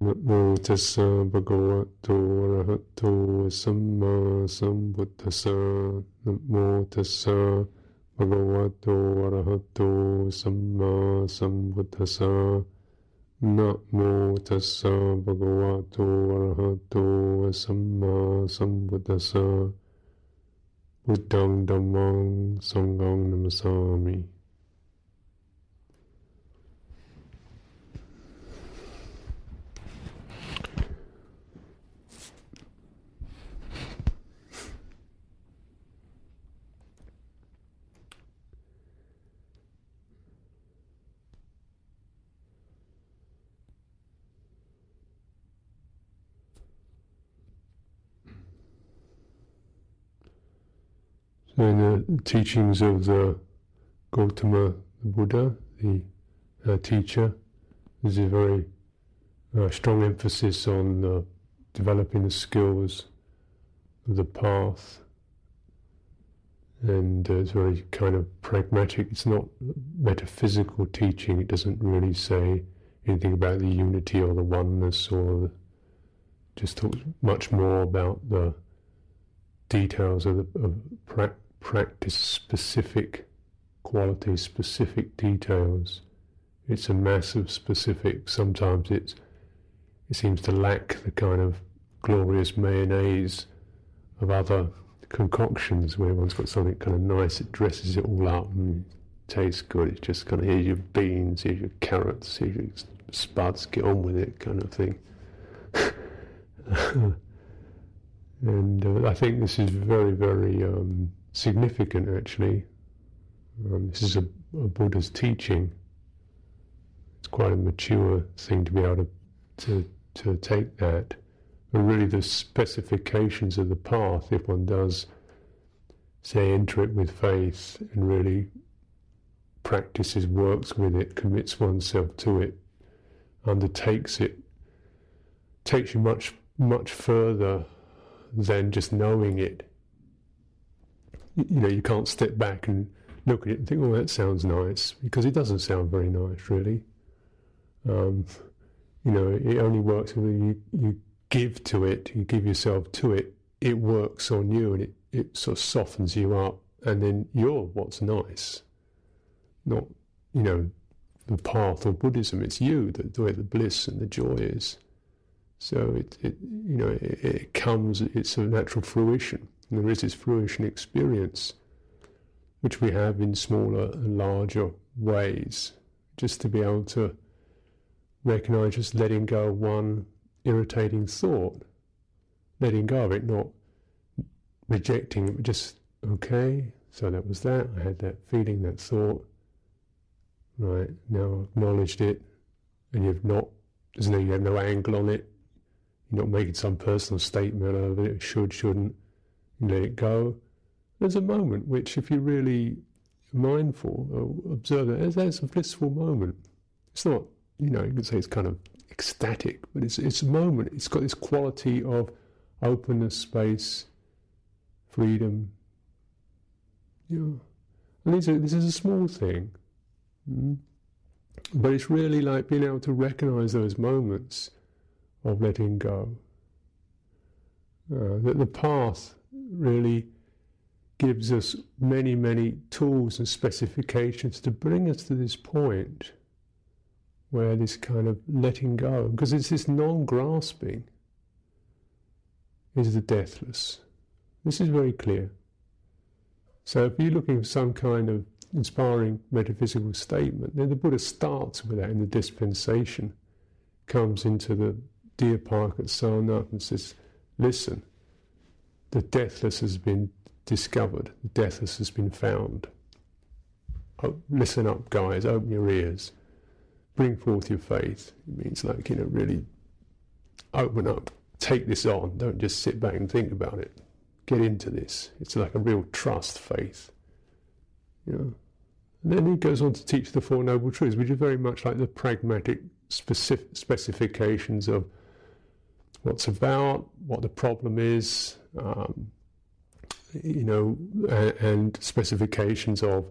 Namo tassa bhagavato arahato samma sambuddhassa Namo tassa bhagavato arahato samma sambuddhassa Namo tassa bhagavato arahato samma dhammang sanghang namasami in the teachings of the Gautama Buddha, the uh, teacher, there's a very uh, strong emphasis on uh, developing the skills of the path, and uh, it's very kind of pragmatic. It's not metaphysical teaching. It doesn't really say anything about the unity or the oneness, or just talks much more about the details of, the, of pra- practice specific qualities, specific details. It's a mass of specific. Sometimes it's it seems to lack the kind of glorious mayonnaise of other concoctions where one's got something kind of nice, it dresses it all up and tastes good. It's just kind of here's your beans, here's your carrots, here's your spuds, get on with it kind of thing. and uh, I think this is very, very um, significant actually. Um, this is a, a, Buddha's teaching. It's quite a mature thing to be able to, to, to take that. But really, the specifications of the path, if one does, say, enter it with faith and really practices, works with it, commits oneself to it, undertakes it, takes you much, much further than just knowing it you know, you can't step back and look at it and think, oh, that sounds nice, because it doesn't sound very nice, really. Um, you know, it only works when you, you give to it, you give yourself to it, it works on you and it, it sort of softens you up, and then you're what's nice. Not, you know, the path of Buddhism, it's you, the, where the bliss and the joy is. So it, it you know, it, it comes, it's a natural fruition. And there is this fruition experience, which we have in smaller and larger ways, just to be able to recognize just letting go of one irritating thought, letting go of it, not rejecting it, but just, okay, so that was that, I had that feeling, that thought, right, now I've acknowledged it, and you've not, there's no, you have no angle on it, you're not making some personal statement of it, should, shouldn't, let it go. There's a moment which, if you're really mindful or observe it, that's a blissful moment. It's not, you know, you could say it's kind of ecstatic, but it's, it's a moment. It's got this quality of openness, space, freedom. Know, and these are, this is a small thing. Mm? But it's really like being able to recognize those moments of letting go. Uh, that the path really gives us many, many tools and specifications to bring us to this point where this kind of letting go, because it's this non grasping, is the deathless. This is very clear. So if you're looking for some kind of inspiring metaphysical statement, then the Buddha starts with that in the dispensation, comes into the deer park at Sarnath and says, listen, the deathless has been discovered, the deathless has been found. Oh, listen up, guys, open your ears, bring forth your faith. It means, like, you know, really open up, take this on, don't just sit back and think about it. Get into this. It's like a real trust faith. You know? And then he goes on to teach the Four Noble Truths, which are very much like the pragmatic specific specifications of what's about, what the problem is, um, you know, and, and, specifications of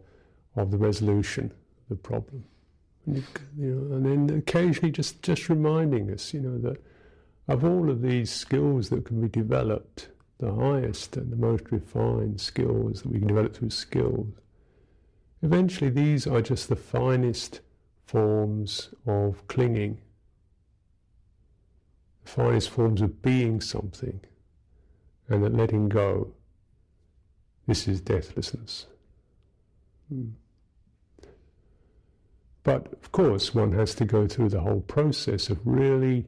of the resolution of the problem. You, you know, and then occasionally just, just reminding us, you know, that of all of these skills that can be developed, the highest and the most refined skills that we can develop through skills, eventually these are just the finest forms of clinging, the finest forms of being something, and that letting go, this is deathlessness. Hmm. But of course, one has to go through the whole process of really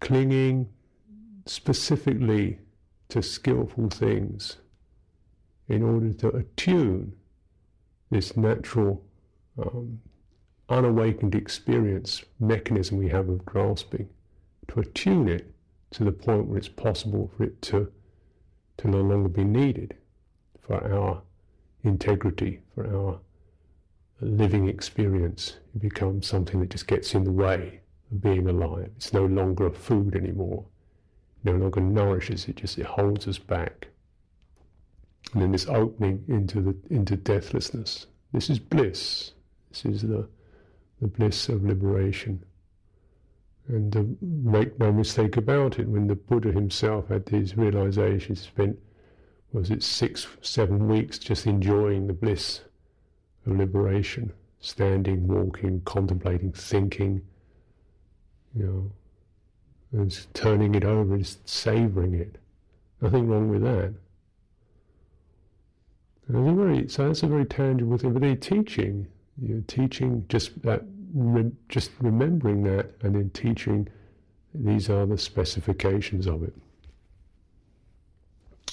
clinging specifically to skillful things in order to attune this natural, um, unawakened experience mechanism we have of grasping, to attune it to the point where it's possible for it to, to no longer be needed for our integrity, for our living experience. It becomes something that just gets in the way of being alive. It's no longer food anymore. It no longer nourishes it, just it holds us back. And then this opening into the into deathlessness. This is bliss. This is the the bliss of liberation. And uh, make no mistake about it, when the Buddha himself had these realizations, spent was it six, seven weeks just enjoying the bliss of liberation, standing, walking, contemplating, thinking, you know, and turning it over, just savoring it. Nothing wrong with that. And a very, so that's a very tangible thing. But they're teaching, you know, teaching just that, re, just remembering that, and then teaching. These are the specifications of it.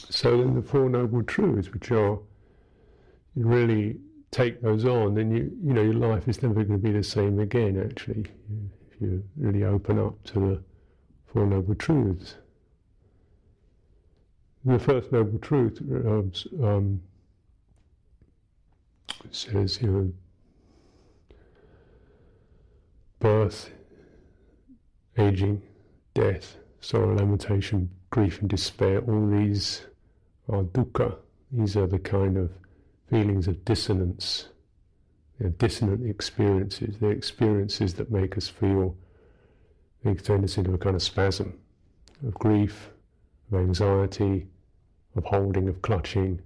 So then the Four Noble Truths, which are you really take those on, then you you know your life is never going to be the same again. Actually, if you really open up to the Four Noble Truths. The first Noble Truth um, um, says, you know, birth, aging, death, sorrow, lamentation, grief, and despair, all these are dukkha. These are the kind of feelings of dissonance know, dissonant experiences. They're experiences that make us feel, they turn us into a kind of spasm of grief, of anxiety, of holding, of clutching,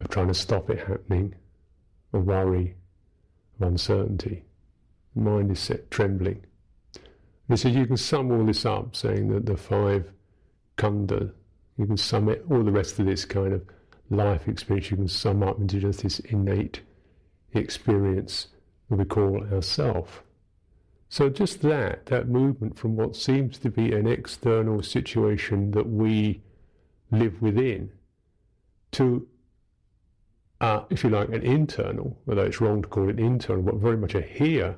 of trying to stop it happening, of worry, of uncertainty. Mind is set trembling. And so you can sum all this up, saying that the five khandha, you can sum it, all the rest of this kind of life experience, you can sum up into just this innate experience that we call ourself. So just that, that movement from what seems to be an external situation that we live within to, uh, if you like, an internal, although it's wrong to call it internal, but very much a here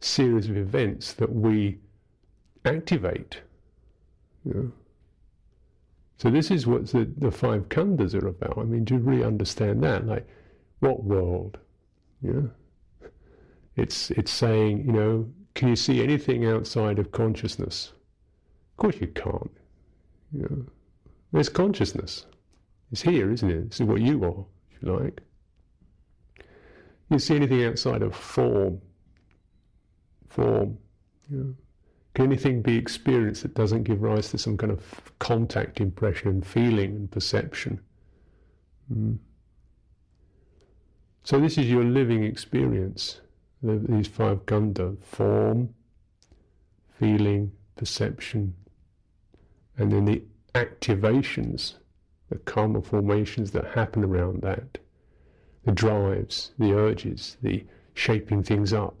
series of events that we activate. You know? So this is what the, the five khandhas are about. I mean, do you really understand that? Like, what world? Yeah. It's it's saying, you know, can you see anything outside of consciousness? Of course you can't. You know, there's consciousness. It's here, isn't it? This is what you are, if you like. You see anything outside of form? Form. Know. Can anything be experienced that doesn't give rise to some kind of contact impression, and feeling, and perception? Mm. So this is your living experience. These five khandha form, feeling, perception, and then the activations, the karma formations that happen around that, the drives, the urges, the shaping things up,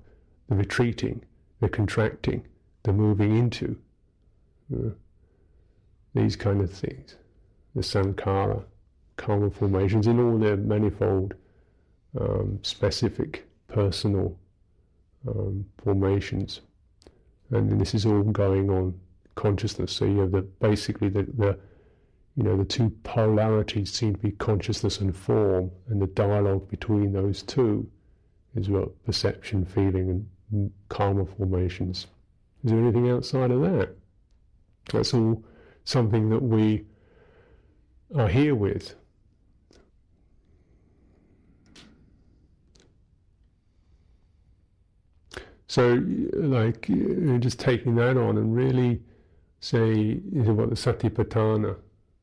the retreating, the contracting, the moving into, uh, these kind of things, the sankhara, karma formations in all their manifold um, specific personal um, formations. And this is all going on consciousness. So you have the basically the, the you know the two polarities seem to be consciousness and form, and the dialogue between those two is what perception, feeling, and karma formations. Is there anything outside of that? That's all something that we are here with. So, like, just taking that on and really say, what the Satipatthana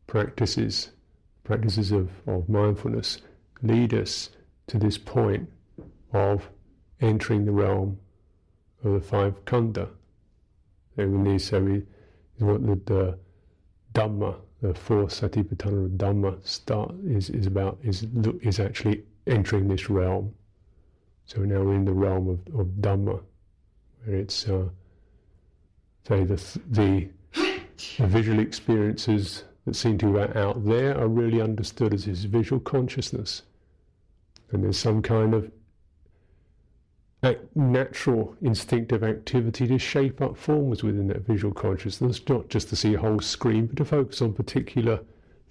practices, practices of, of mindfulness, lead us to this point of entering the realm of the five khandha. And so we, is what the, the Dhamma, the fourth Satipatthana Dhamma start is, is about is is actually entering this realm. So now we're in the realm of, of Dhamma, where it's uh, say the, the the visual experiences that seem to be out there are really understood as this visual consciousness. And there's some kind of natural instinctive activity to shape up forms within that visual consciousness, not just to see a whole screen, but to focus on particular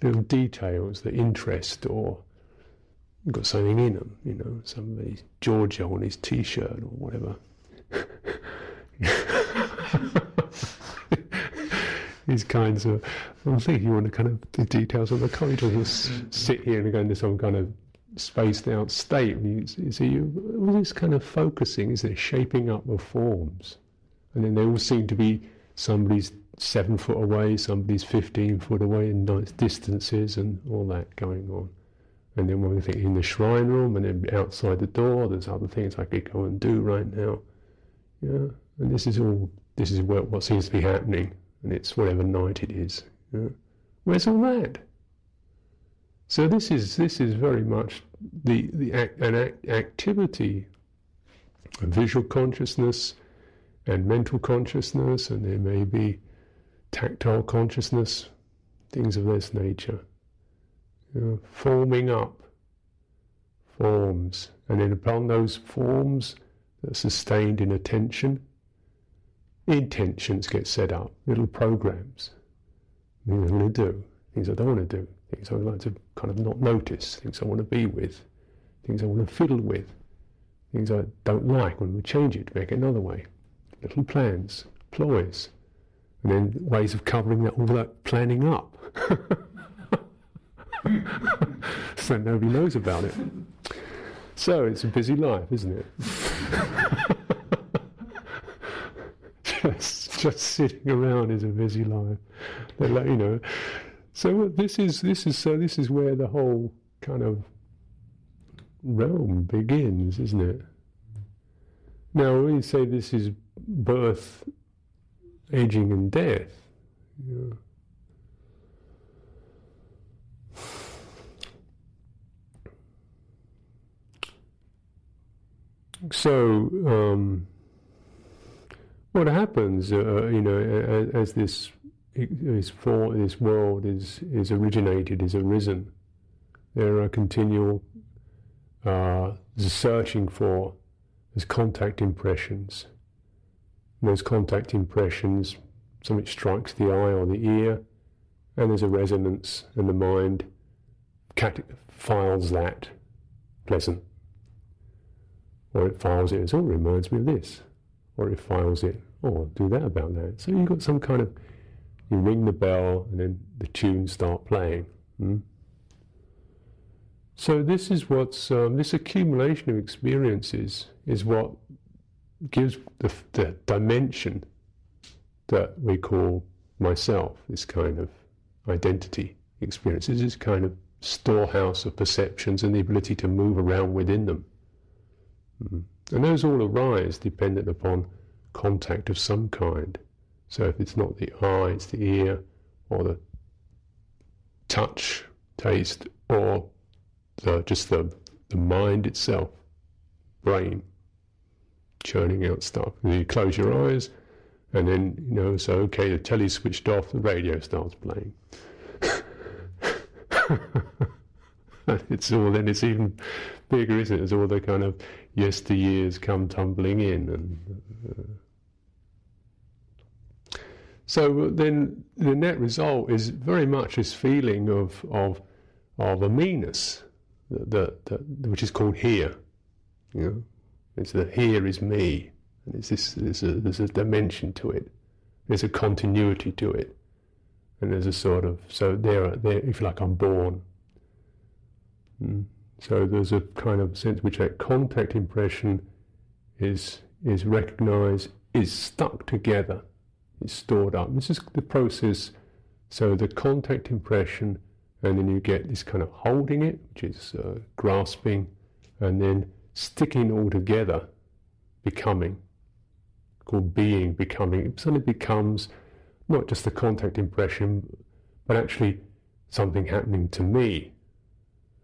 little details that interest or got something in them, you know, somebody's Giorgio on his t-shirt or whatever. These kinds of, I'm thinking you want to kind of the details of the corridor. You just mm. sit here and go into some kind of spaced out state. You, see, you, all this kind of focusing is there shaping up of forms, and then they all seem to be somebody's seven foot away, somebody's fifteen foot away nice distances, and all that going on. And then when we think in the shrine room, and then outside the door, there's other things I could go and do right now. Yeah, and this is all. This is what, what seems to be happening and it's whatever night it is. Where's all that? So this is this is very much the the act, an act, activity of visual consciousness and mental consciousness, and there may be tactile consciousness, things of this nature, you know, forming up forms, and then upon those forms that are sustained in attention, intentions get set up, little programs. Things I want to do, things I don't want to do, things I would like to kind of not notice, things I want to be with, things I want to fiddle with, things I don't like, when we change it, make it another way. Little plans, ploys, and then ways of covering that, all that planning up. so nobody knows about it. So it's a busy life, isn't it? just just sitting around is a busy life. You know, so this is this is so this is where the whole kind of realm begins, isn't it? Now, we say this is birth, aging, and death, so um, what happens, uh, you know, as, as this this, for, this world is is originated, is arisen, there are continual uh, searching for there's contact impressions. Those contact impressions, something strikes the eye or the ear, and there's a resonance, and the mind files that pleasant, or it files it as oh, it reminds me of this or it files it, oh, do that about that. So you've got some kind of, you ring the bell and then the tunes start playing. Hmm? So this is what's, um, this accumulation of experiences is what gives the, the dimension that we call myself, this kind of identity experiences This is kind of storehouse of perceptions and the ability to move around within them. Mm. And those all arise dependent upon contact of some kind. So if it's not the eye, it's the ear, or the touch, taste, or the, just the, the mind itself, brain, churning out stuff. And you close your eyes, and then, you know, so okay, the telly's switched off, the radio starts playing. it's all, then it's even bigger, isn't it? It's all the kind of yesteryears come tumbling in. And, uh, so then the net result is very much this feeling of, of, of a meanness, that, that, which is called here. You know? It's the here is me. And it's this, there's, a, there's a dimension to it. There's a continuity to it. And there's a sort of, so there, there if like, I'm born. Mm. So there's a kind of sense which that contact impression is is recognized, is stuck together, it's stored up. This is the process. So the contact impression, and then you get this kind of holding it, which is uh, grasping, and then sticking all together, becoming, called being, becoming. It suddenly becomes not just the contact impression, but actually something happening to me.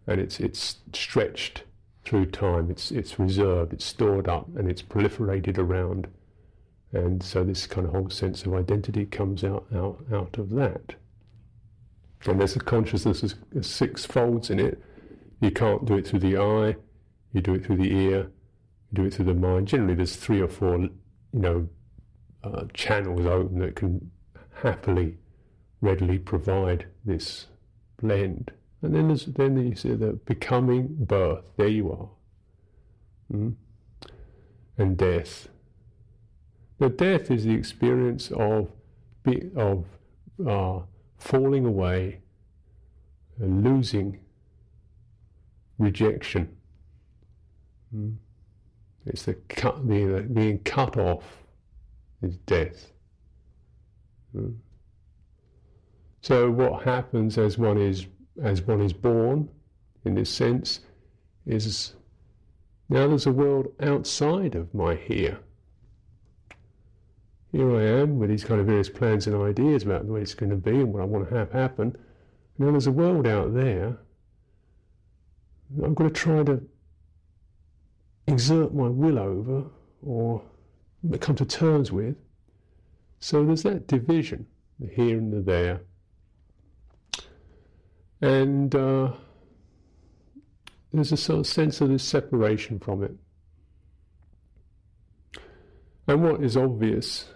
And it's, it's stretched through time, it's, it's reserved, it's stored up, and it's proliferated around. And so this kind of whole sense of identity comes out, out, out of that. And there's a consciousness of six folds in it. You can't do it through the eye, you do it through the ear, you do it through the mind. Generally, there's three or four, you know, uh, channels open that can happily, readily provide this blend. And then there's then you see the becoming birth. There you are. Mm? And death. Now, death is the experience of of uh, falling away, and losing, rejection. Mm? It's the cut, the, being cut off is death. Mm? So what happens as one is as one is born, in this sense, is now there's a world outside of my here. Here I am with these kind of various plans and ideas about the way it's going to be and what I want to have happen. Now there's a world out there I've got to try to exert my will over or come to terms with. So there's that division, the here and the there. And uh, there's a sort of sense of this separation from it. And what is obvious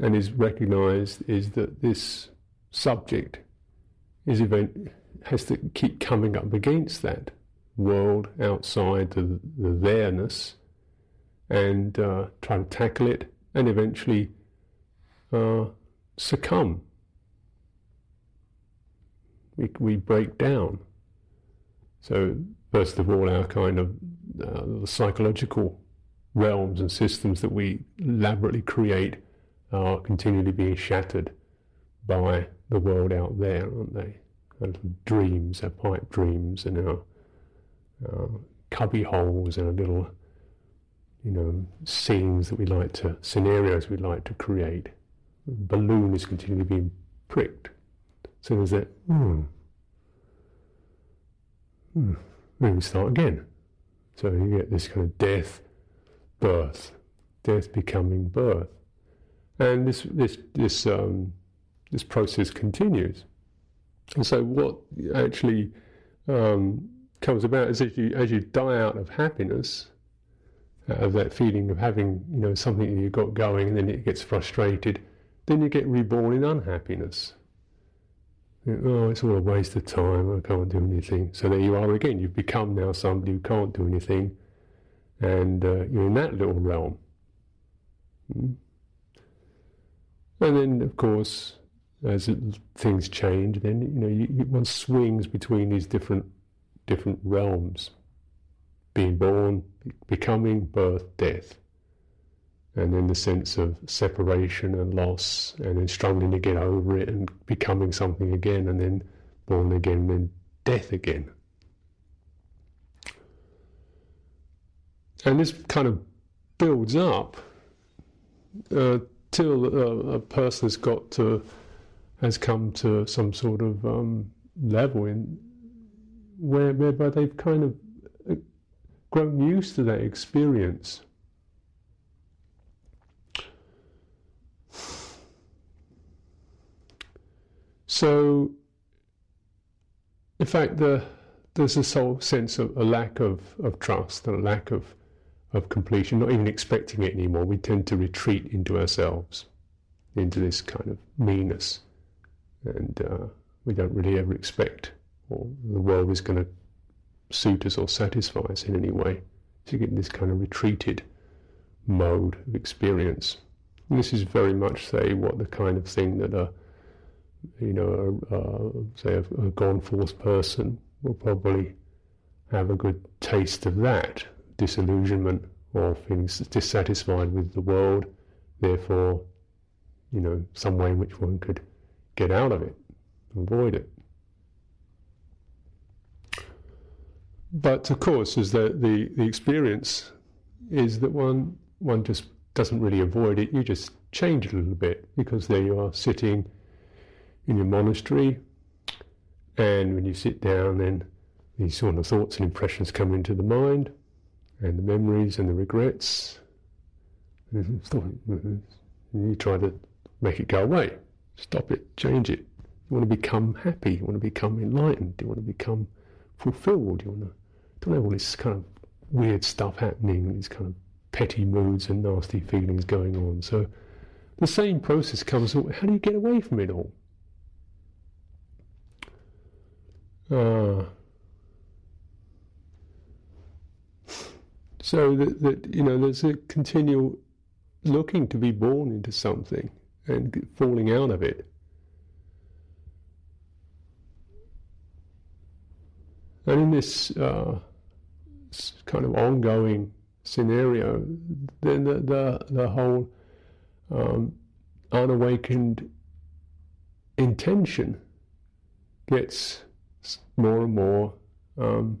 and is recognized is that this subject is event has to keep coming up against that world outside the, the there-ness and uh, try to tackle it and eventually uh, succumb we, we break down. So, first of all, our kind of uh, the psychological realms and systems that we elaborately create are continually being shattered by the world out there, aren't they? Our dreams, our pipe dreams, and our, our cubby holes, and our little, you know, scenes that we like to, scenarios we like to create. The balloon is continually being pricked so there's that, hmm, hmm, then we start again. So you get this kind of death, birth, death becoming birth. And this, this, this, um, this process continues. And so what actually um, comes about is as you, as you die out of happiness, out of that feeling of having, you know, something that you've got going and then it gets frustrated, then you get reborn in unhappiness oh, it's all a waste of time, I can't do anything. So there you are again, you've become now somebody who can't do anything, and uh, you're in that little realm. Mm. And then, of course, as it, things change, then you know you, you, one swings between these different different realms: being born, becoming, birth, death and then the sense of separation and loss, and then struggling to get over it and becoming something again, and then born again, and then death again. And this kind of builds up uh, till a, a person has got to, has come to some sort of um, level in where, whereby they've kind of uh, grown used to that experience. So, in fact, the, there's this whole sense of a lack of, of trust and a lack of, of completion, not even expecting it anymore. We tend to retreat into ourselves, into this kind of meanness. And uh, we don't really ever expect or the world is going to suit us or satisfy us in any way. So you get this kind of retreated mode of experience. And this is very much, say, what the kind of thing that a you know, uh, say a, a gone forth person will probably have a good taste of that disillusionment or feeling dissatisfied with the world, therefore, you know, some way in which one could get out of it, avoid it. But of course, is that the, the experience is that one one just doesn't really avoid it. You just change it a little bit because there you are sitting in your monastery, and when you sit down, then these sort of thoughts and impressions come into the mind, and the memories and the regrets. And you try to make it go away, stop it, change it. You want to become happy. You want to become enlightened. You want to become fulfilled. You want to don't have all this kind of weird stuff happening. These kind of petty moods and nasty feelings going on. So the same process comes. How do you get away from it all? Uh, so that, that you know, there's a continual looking to be born into something and falling out of it. And in this uh, kind of ongoing scenario, then the, the, the whole um, unawakened intention gets more and more um,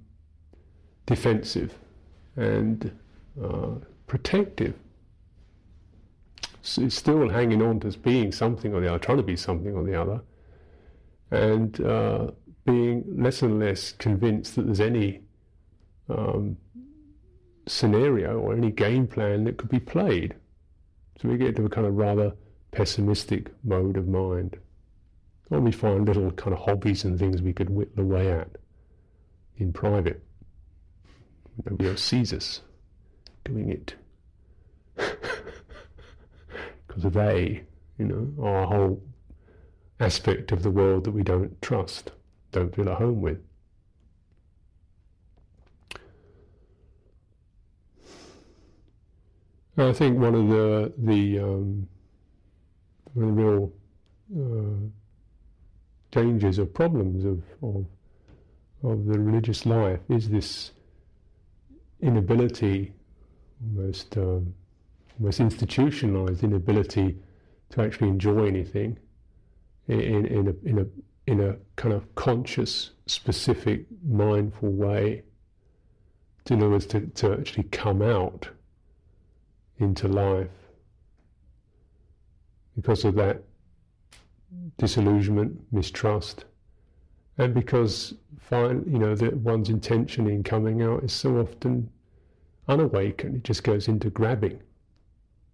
defensive and uh, protective. So it's still hanging on to being something or the other, trying to be something or the other, and uh, being less and less convinced that there's any um, scenario or any game plan that could be played. So we get to a kind of rather pessimistic mode of mind. Or we find little kind of hobbies and things we could whittle away at in private. Nobody else sees us doing it. Because of they, you know, a whole aspect of the world that we don't trust, don't feel at home with. I think one of the the um, one of the real uh, dangers or problems of, of of the religious life is this inability, almost um, almost institutionalized inability to actually enjoy anything in, in, a, in, a, in a kind of conscious, specific, mindful way. In other words, to, to actually come out into life because of that disillusionment, mistrust, and because find, you know that one's intention in coming out is so often unawakened, it just goes into grabbing.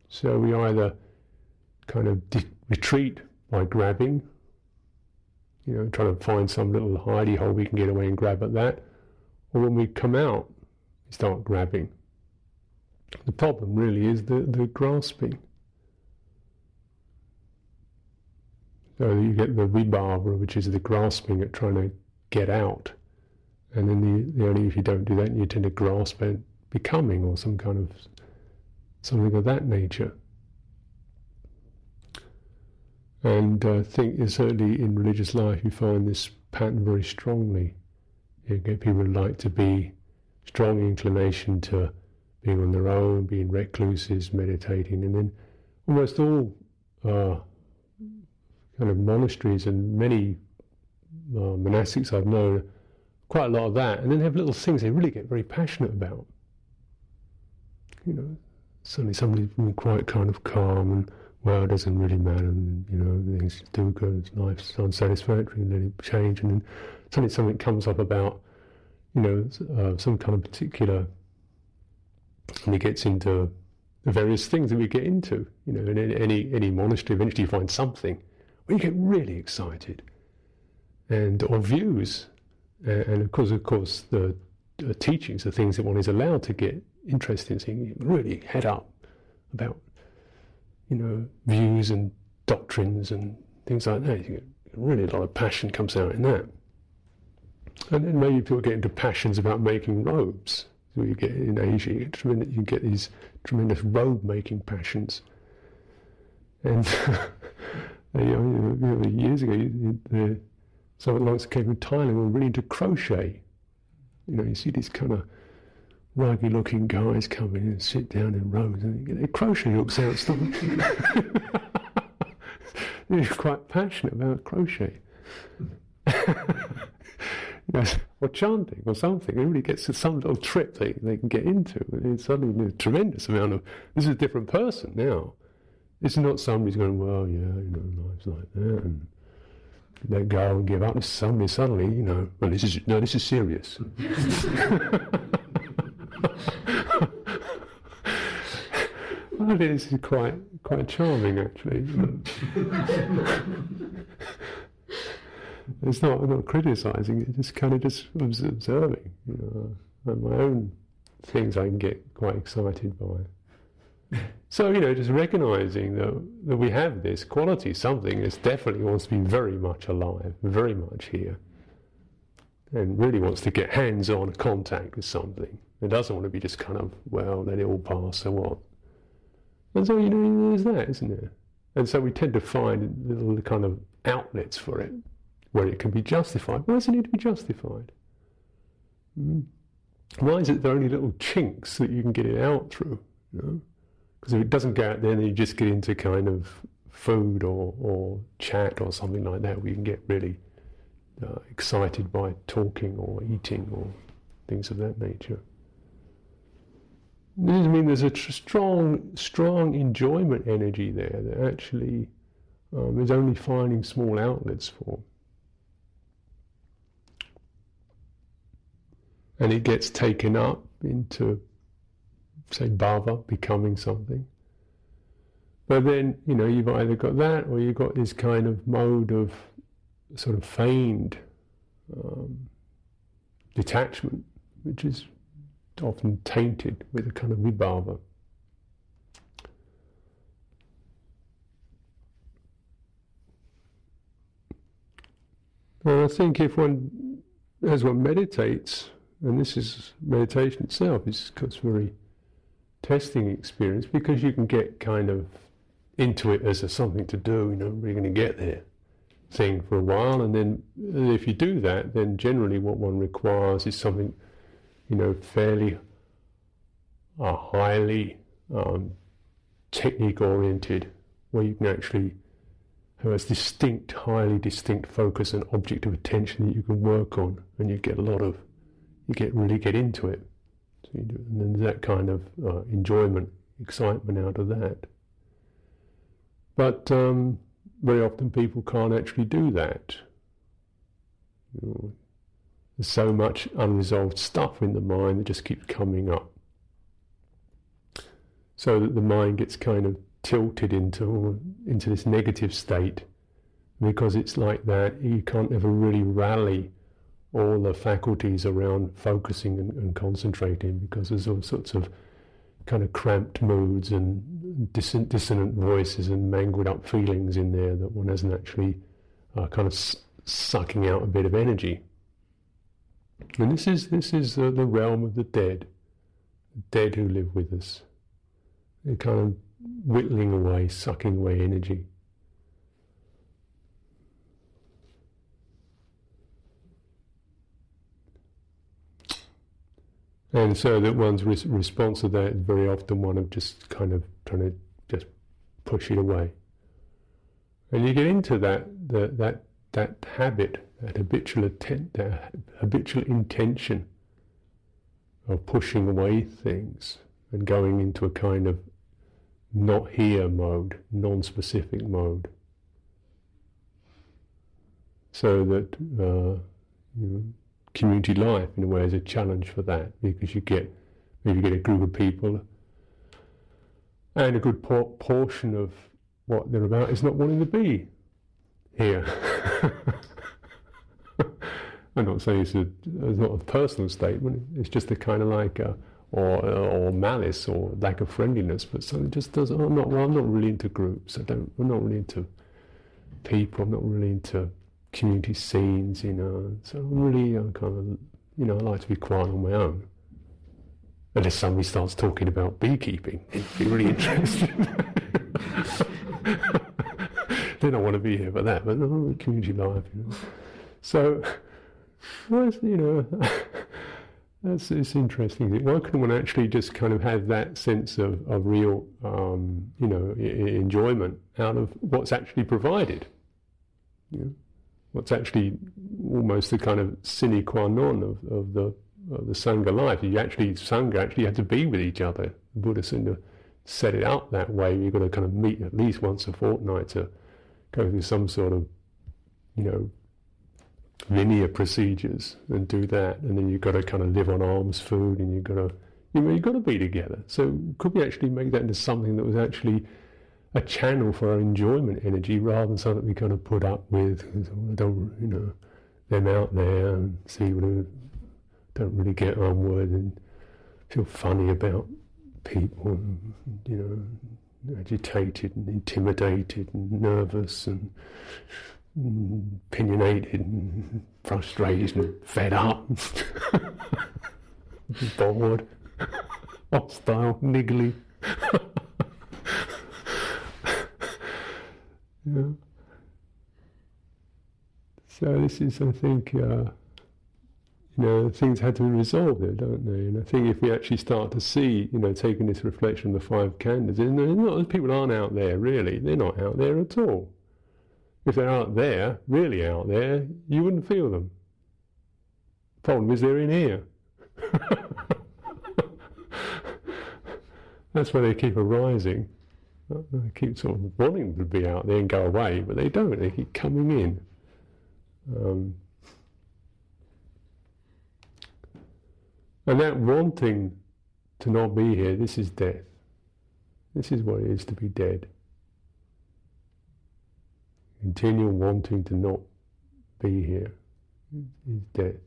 So we either kind of de- retreat by grabbing, you know, trying to find some little hidey hole we can get away and grab at that, or when we come out, we start grabbing. The problem really is the, the grasping. So you get the vibhava, which is the grasping at trying to get out. And then the, the only if you don't do that, you tend to grasp at becoming or some kind of something of that nature. And I think certainly in religious life you find this pattern very strongly. You get people who like to be strong inclination to being on their own, being recluses, meditating, and then almost all uh, kind of monasteries and many uh, monastics I've known, quite a lot of that, and then they have little things they really get very passionate about. You know, suddenly somebody's quite kind of calm and well, it doesn't really matter, and you know, things do go, life's unsatisfactory, and then it change, and then suddenly something comes up about, you know, uh, some kind of particular and he gets into the various things that we get into. You know, in any any monastery, eventually you find something where you get really excited, and or views, and of course, of course, the uh, teachings, the things that one is allowed to get interested in, seeing really head up about, you know, views and doctrines and things like that. You really a lot of passion comes out in that. And then maybe people get into passions about making robes you get in Asia, you get, you get these tremendous robe making passions. And you know, years ago, the, someone like came from Thailand were really into crochet. You know, you see these kind of ruggy looking guys come in and sit down in rows and get their crochet hooks out They're quite passionate about crochet. yes, or chanting or something. Everybody gets to some little trip they, they can get into. And suddenly a tremendous amount of, this is a different person now. It's not somebody's going, well, yeah, you know, life's like that. And let go and give up. It's somebody suddenly, you know, well, this is, no, this is serious. I think this is quite quite charming, actually. it's not I'm not criticising it, just kind of just observing. You know, my own things I can get quite excited by. So you know, just recognizing that that we have this quality, something that definitely wants to be very much alive, very much here, and really wants to get hands-on contact with something. It doesn't want to be just kind of well, let it all pass, so what? And so you know, there's that, isn't there? And so we tend to find little kind of outlets for it where it can be justified. Why does it need to be justified? Mm. Why is it there are only little chinks that you can get it out through? You know? Because if it doesn't go out there, then you just get into kind of food or, or chat or something like that where you can get really uh, excited by talking or eating or things of that nature. I mean there's a tr- strong, strong enjoyment energy there that actually um, is only finding small outlets for. And it gets taken up into say bhava, becoming something. But then, you know, you've either got that or you've got this kind of mode of sort of feigned um, detachment, which is often tainted with a kind of vibhava. And I think if one, as one meditates, and this is meditation itself, it's, it's very testing experience because you can get kind of into it as a something to do, you know, we're going to get there thing for a while. And then if you do that, then generally what one requires is something, you know, fairly uh, highly um, technique oriented, where you can actually have a distinct, highly distinct focus and object of attention that you can work on, and you get a lot of, you get really get into it. So you do, and then that kind of uh, enjoyment, excitement out of that. But um, very often people can't actually do that. You know, there's so much unresolved stuff in the mind that just keeps coming up. So that the mind gets kind of tilted into into this negative state because it's like that you can't ever really rally all the faculties around focusing and, and, concentrating because there's all sorts of kind of cramped moods and dissonant, dissonant voices and mangled up feelings in there that one hasn't actually uh, kind of s- sucking out a bit of energy. And this is this is uh, the realm of the dead, the dead who live with us. They're kind of whittling away, sucking away energy. And so that one's re- response to that is very often one of just kind of trying to just push it away. And you get into that the, that that habit, that habitual atten- that habitual intention of pushing away things and going into a kind of not here mode, non-specific mode. So that uh, you know, community life in a way is a challenge for that because you get maybe get a group of people and a good por- portion of what they're about is not wanting to be here. I'm not saying it's, a, it's not a personal statement. It's just a kind of like a, or or malice or lack of friendliness, but something just does. Oh, I'm not. Well, I'm not really into groups. I don't. I'm not really into people. I'm not really into community scenes, you know. So I'm really uh, kind of, you know, I like to be quiet on my own. Unless somebody starts talking about beekeeping, it'd be really interesting. then I want to be here for that, but no, community life, you know. So, well, you know, That's it's interesting. Why couldn't one actually just kind of have that sense of, of real, um, you know, I- enjoyment out of what's actually provided? Know, what's actually almost the kind of sine qua non of, of the of the sangha life. You actually sangha actually had to be with each other. The Buddha seemed to set it up that way. You've got to kind of meet at least once a fortnight to go through some sort of, you know, Vinaya procedures and do that, and then you've got to kind of live on alms food, and you've got to, you know, you've got to be together. So could we actually make that into something that was actually a channel for our enjoyment energy rather than something we kind of put up with? Don't, you know, them out there and see what don't really get on with and feel funny about people, and, you know, agitated and intimidated and nervous and mm, opinionated and frustrated and fed up, bored, hostile, niggly. yeah. So this is, I think, uh, you know, things had to be resolved there, don't they? And I think if we actually start to see, you know, taking this reflection of the five not, people aren't out there really. They're not out there at all. If they're out there, really out there, you wouldn't feel them. Problem is they're in here. That's why they keep arising. They keep sort of wanting to be out there and go away, but they don't. They keep coming in. Um, and that wanting to not be here, this is death. This is what it is to be dead continual wanting to not be here is death.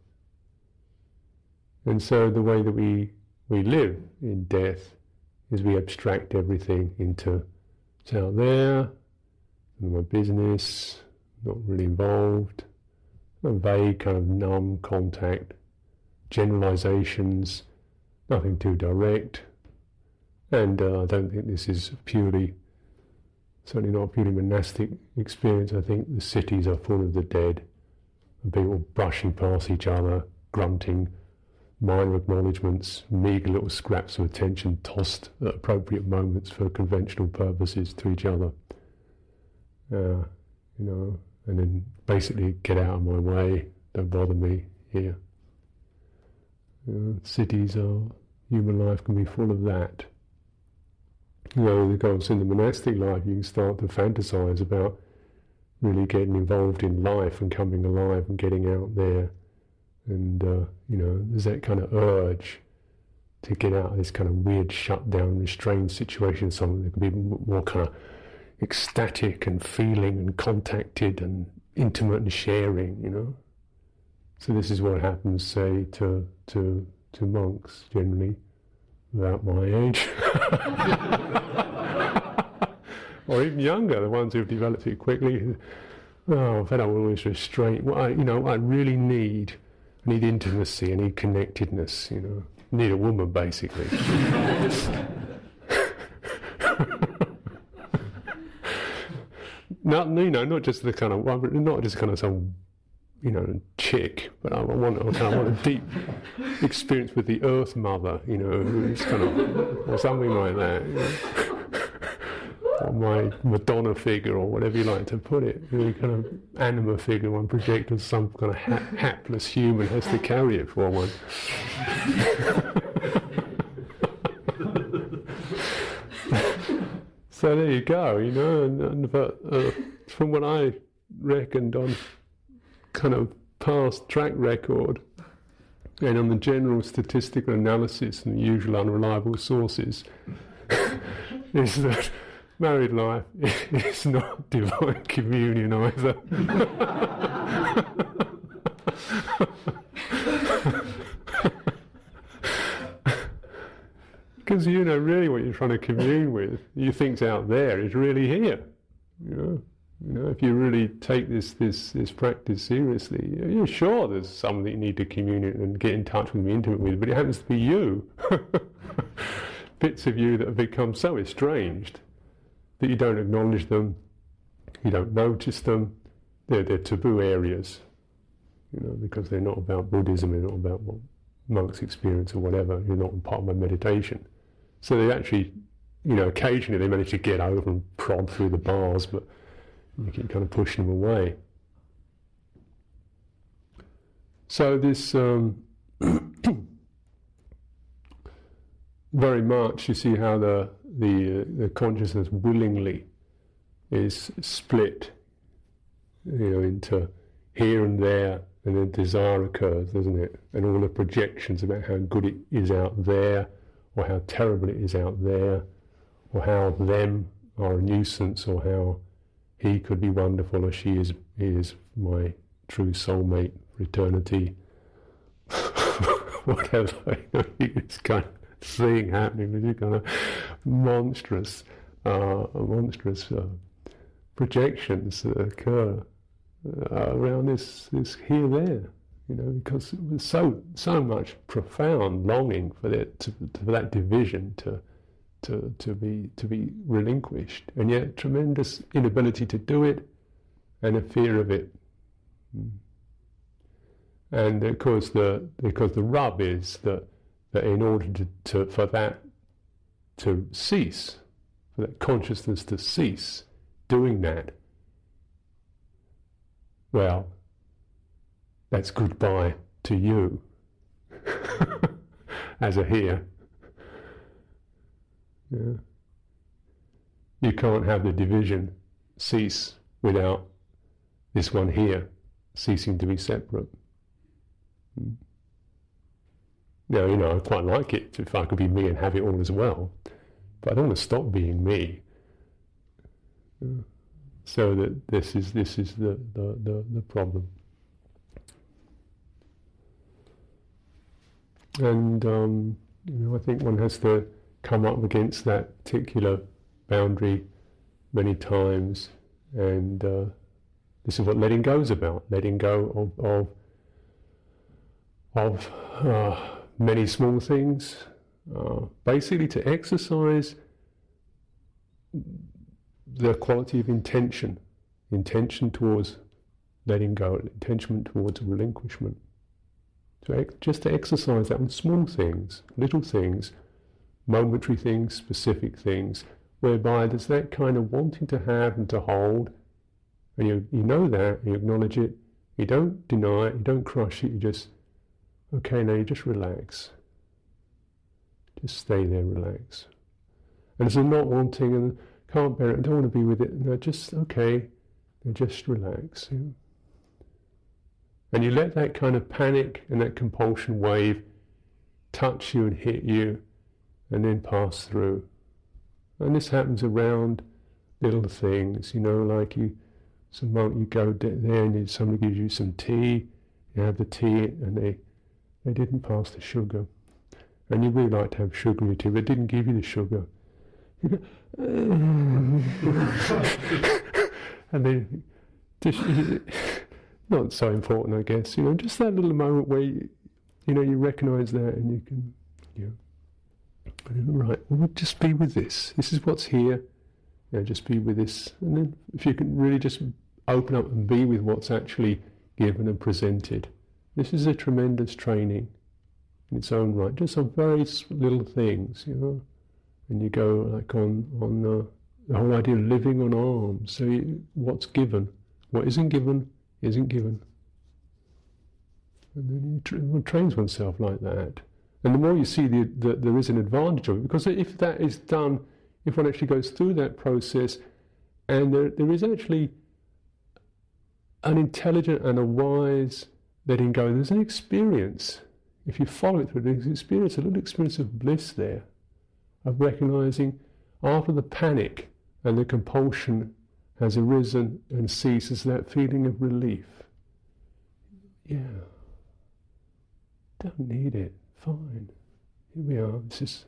And so the way that we, we live in death is we abstract everything into it's out there, my business, not really involved, a vague kind of numb contact, generalizations, nothing too direct. And uh, I don't think this is purely certainly not purely monastic experience. I think the cities are full of the dead, and people brushing past each other, grunting, minor acknowledgements, meagre little scraps of attention tossed at appropriate moments for conventional purposes to each other. Uh, you know, and then basically get out of my way, don't bother me here. You know, cities are, human life can be full of that you know, because in the monastic life you can start to fantasize about really getting involved in life and coming alive and getting out there. And, uh, you know, there's that kind of urge to get out of this kind of weird, shut down, restrained situation, something that can be more kind of ecstatic and feeling and contacted and intimate and sharing, you know. So this is what happens, say, to, to, to monks generally about my age. or even younger, the ones who've developed it quickly. Oh, up with all this restraint. What I, you know, I really need, I need intimacy, I need connectedness, you know. I need a woman, basically. not, you know, not just the kind of, not just kind of some you know, chick, but I want, I kind of want a deep experience with the Earth Mother, you know, who's kind of, or something like that. You know? Or my Madonna figure, or whatever you like to put it, really kind of anima figure one projected as some kind of ha- hapless human has to carry it for one. so there you go, you know, and, and but, uh, from what I reckoned on kind of past track record and on the general statistical analysis and the usual unreliable sources is that married life is not divine communion either. Because you know really what you're trying to commune with, you think's out there is really here. You know? You know, if you really take this this this practice seriously, you're sure there's someone that you need to communicate and get in touch with and be intimate with, but it happens to be you. Bits of you that have become so estranged that you don't acknowledge them, you don't notice them. They're, they're taboo areas, you know, because they're not about Buddhism, they're not about what monk's experience or whatever. You're not part of my meditation. So they actually, you know, occasionally they manage to get over and prod through the bars, but you keep kind of pushing them away. So this um, very much you see how the the, uh, the consciousness willingly is split, you know, into here and there, and then desire occurs, doesn't it? And all the projections about how good it is out there, or how terrible it is out there, or how them are a nuisance, or how he could be wonderful, or she is is my true soulmate for eternity. Whatever, it's kind of thing happening, this kind of monstrous, uh, monstrous uh, projections that occur uh, around this, this here there, you know, because it was so so much profound longing for that to, for that division to to to be to be relinquished, and yet tremendous inability to do it, and a fear of it. Hmm. And of course, the because the rub is that that in order to, to for that to cease, for that consciousness to cease doing that, well, that's goodbye to you as a here. Yeah. You can't have the division cease without this one here ceasing to be separate. Mm. Now, you know, I quite like it if I could be me and have it all as well, but I don't want to stop being me. So that this is this is the, the, the, the problem. And um, you know, I think one has to come up against that particular boundary many times, and uh, this is what letting go is about: letting go of of, of uh, many small things, uh, basically to exercise the quality of intention, intention towards letting go, intention towards relinquishment. So just to exercise that on small things, little things, momentary things, specific things, whereby there's that kind of wanting to have and to hold, and you, you know that, you acknowledge it, you don't deny it, you don't crush it, you just, okay, now you just relax. Just stay there, relax. And it's a not wanting and can't bear it, I don't want to be with it. No, just okay, and just relax. And you let that kind of panic and that compulsion wave touch you and hit you and then pass through. And this happens around little things, you know, like you, some monk, you go there and somebody gives you some tea, you have the tea and they, they didn't pass the sugar. And you really like to have sugar in your tea, but didn't give you the sugar. You go, and then not so important, I guess. You know, just that little moment where you, you know you recognise that and you can, you know, right. Well, just be with this. This is what's here. You know, just be with this, and then if you can really just open up and be with what's actually given and presented. This is a tremendous training in its own right. Just some very little things, you know and you go like on on uh, the whole idea of living on alms. So you, what's given, what isn't given, isn't given. And then you tra- one trains oneself like that. And the more you see that there is an advantage of it, because if that is done, if one actually goes through that process, and there, there is actually an intelligent and a wise letting go, there's an experience. If you follow it through, there's an experience, a little experience of bliss there of recognizing after the panic and the compulsion has arisen and ceases that feeling of relief. Yeah, don't need it. Fine. Here we are. This is,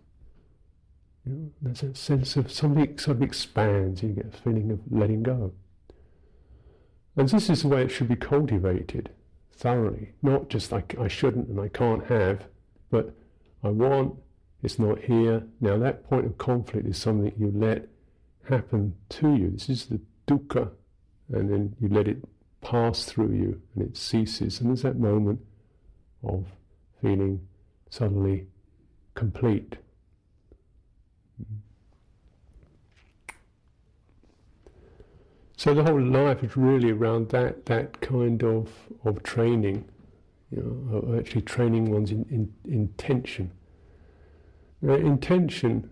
you know, there's a sense of something sort of expands. You get a feeling of letting go. And this is the way it should be cultivated thoroughly. Not just like I shouldn't and I can't have, but I want it's not here. Now, that point of conflict is something you let happen to you. This is the dukkha, and then you let it pass through you and it ceases. And there's that moment of feeling suddenly complete. So the whole life is really around that that kind of of training, you know, actually training one's in, in, intention. Now, intention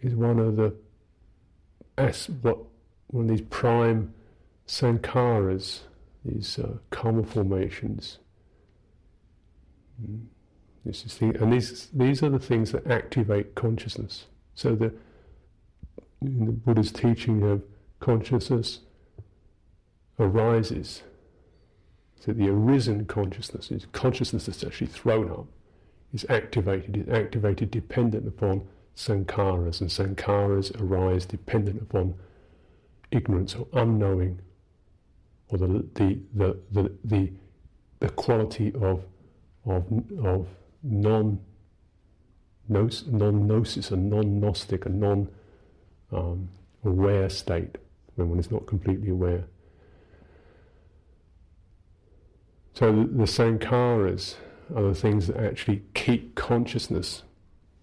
is one of the as what one of these prime sankharas, these uh, karma formations. Mm. This is the, and these these are the things that activate consciousness. So the in the Buddha's teaching, of consciousness arises. So the arisen consciousness is consciousness that's actually thrown up, is activated, is activated dependent upon sankharas, and sankharas arise dependent upon ignorance or unknowing, or the the the the, the, the quality of of of non non gnosis, a non gnostic, a non um, aware state when one is not completely aware. So the, the sankharas are the things that actually keep consciousness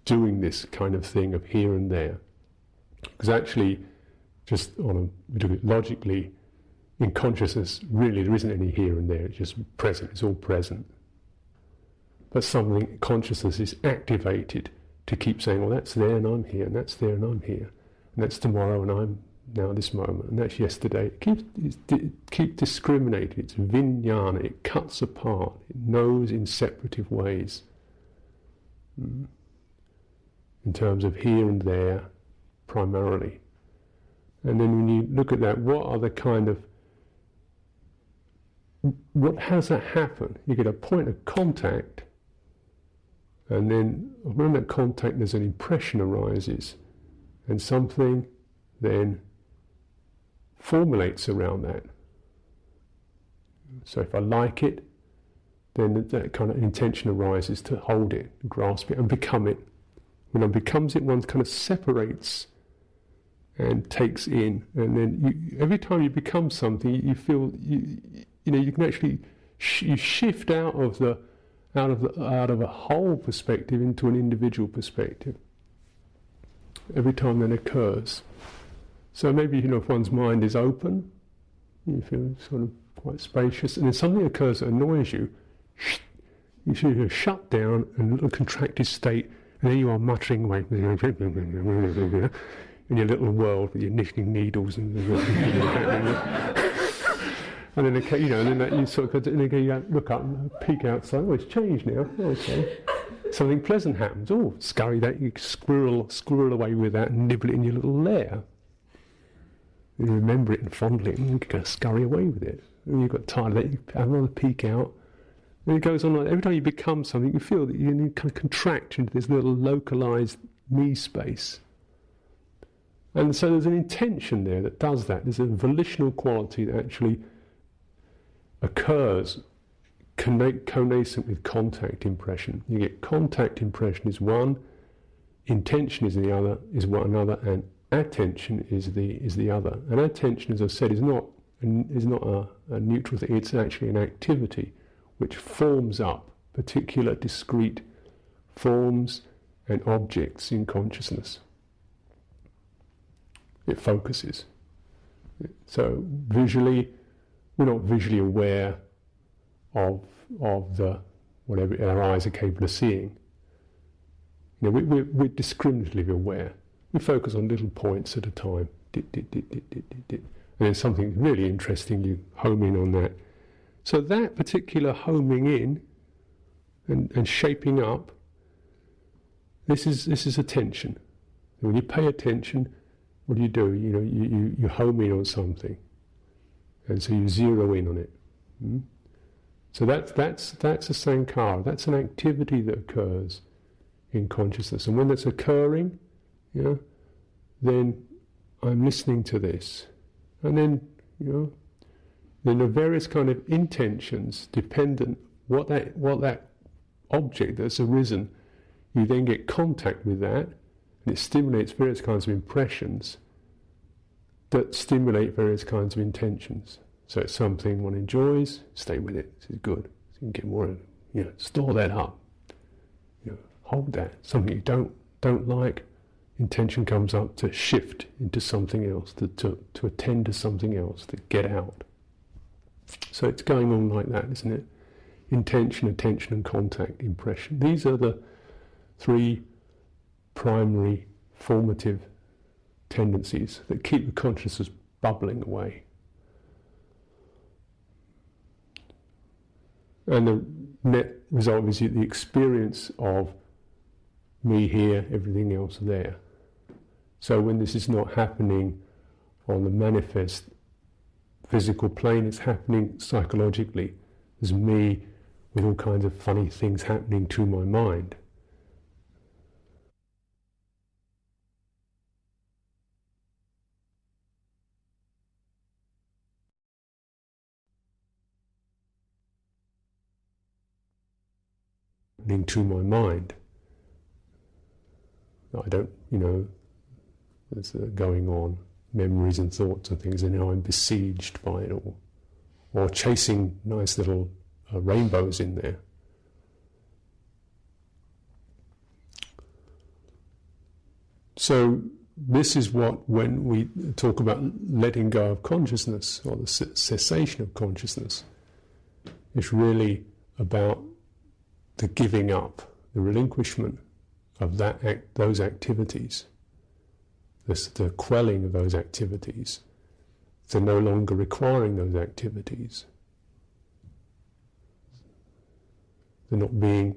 doing this kind of thing of here and there. Because actually, just on a logically, in consciousness, really there isn't any here and there. It's just present. It's all present. But something consciousness is activated to keep saying, "Well, that's there and I'm here, and that's there and I'm here, and that's tomorrow and I'm now this moment, and that's yesterday. It keeps it keep discriminating. It's vijnana. It cuts apart. It knows in separative ways. Mm. In terms of here and there, primarily. And then when you look at that, what are the kind of what has that happen? You get a point of contact, and then when that contact there's an impression arises, and something then formulates around that. So if I like it, then that kind of intention arises to hold it, grasp it, and become it. When one becomes it, one kind of separates and takes in, and then you, every time you become something, you feel you, you know you can actually sh- you shift out of the out of the, out of a whole perspective into an individual perspective. Every time that occurs. So maybe you know if one's mind is open, you feel sort of quite spacious, and if something occurs that annoys you, you should shut down and a little contracted state, and there you are muttering away in your little world with your knitting needles and. and then, you know, and then that you sort of, and then you look up and peek outside. Oh, it's changed now. Okay. Something pleasant happens. Oh, scurry that. You squirrel, squirrel away with that and nibble it in your little lair you remember it and fondle it, and you can scurry away with it. And you've got tired of you have another peek out. And it goes on like every time you become something, you feel that you kind of contract into this little localized me space. And so there's an intention there that does that. There's a volitional quality that actually occurs connascent with contact impression. You get contact impression is one, intention is the other, is one another, and attention is the is the other. And attention, as I said, is not is not a, a neutral thing. It's actually an activity which forms up particular discrete forms and objects in consciousness. It focuses. So visually, we're not visually aware of of the whatever our eyes are capable of seeing. You know, we, we're discriminatively aware. We focus on little points at a time. Dit, and then something really interesting, you home in on that. So that particular homing in and, and shaping up, this is this is attention. When you pay attention, what do you do? You know, you, you, you home in on something. And so you zero in on it. Hmm? So that's that's that's a sankhara. That's an activity that occurs in consciousness. And when that's occurring, know, then I'm listening to this. And then, you know, then the various kind of intentions dependent what that what that object that's arisen, you then get contact with that, and it stimulates various kinds of impressions that stimulate various kinds of intentions. So it's something one enjoys, stay with it. This is good. So you can get more, you know, store that up. You know, hold that. Something you don't don't like, intention comes up to shift into something else, to, to, to attend to something else, to get out. So it's going on like that, isn't it? Intention, attention, and contact, impression. These are the three primary formative tendencies that keep the consciousness bubbling away. And the net result is the experience of me here, everything else there. So when this is not happening on the manifest physical plane, it's happening psychologically. There's me with all kinds of funny things happening to my mind. to my mind. I don't, you know, there's uh, going on memories and thoughts and things, and now I'm besieged by it all, or chasing nice little uh, rainbows in there. So this is what, when we talk about letting go of consciousness or the cessation of consciousness, it's really about the giving up, the relinquishment of that act, those activities, this, the quelling of those activities, the no longer requiring those activities, the not being,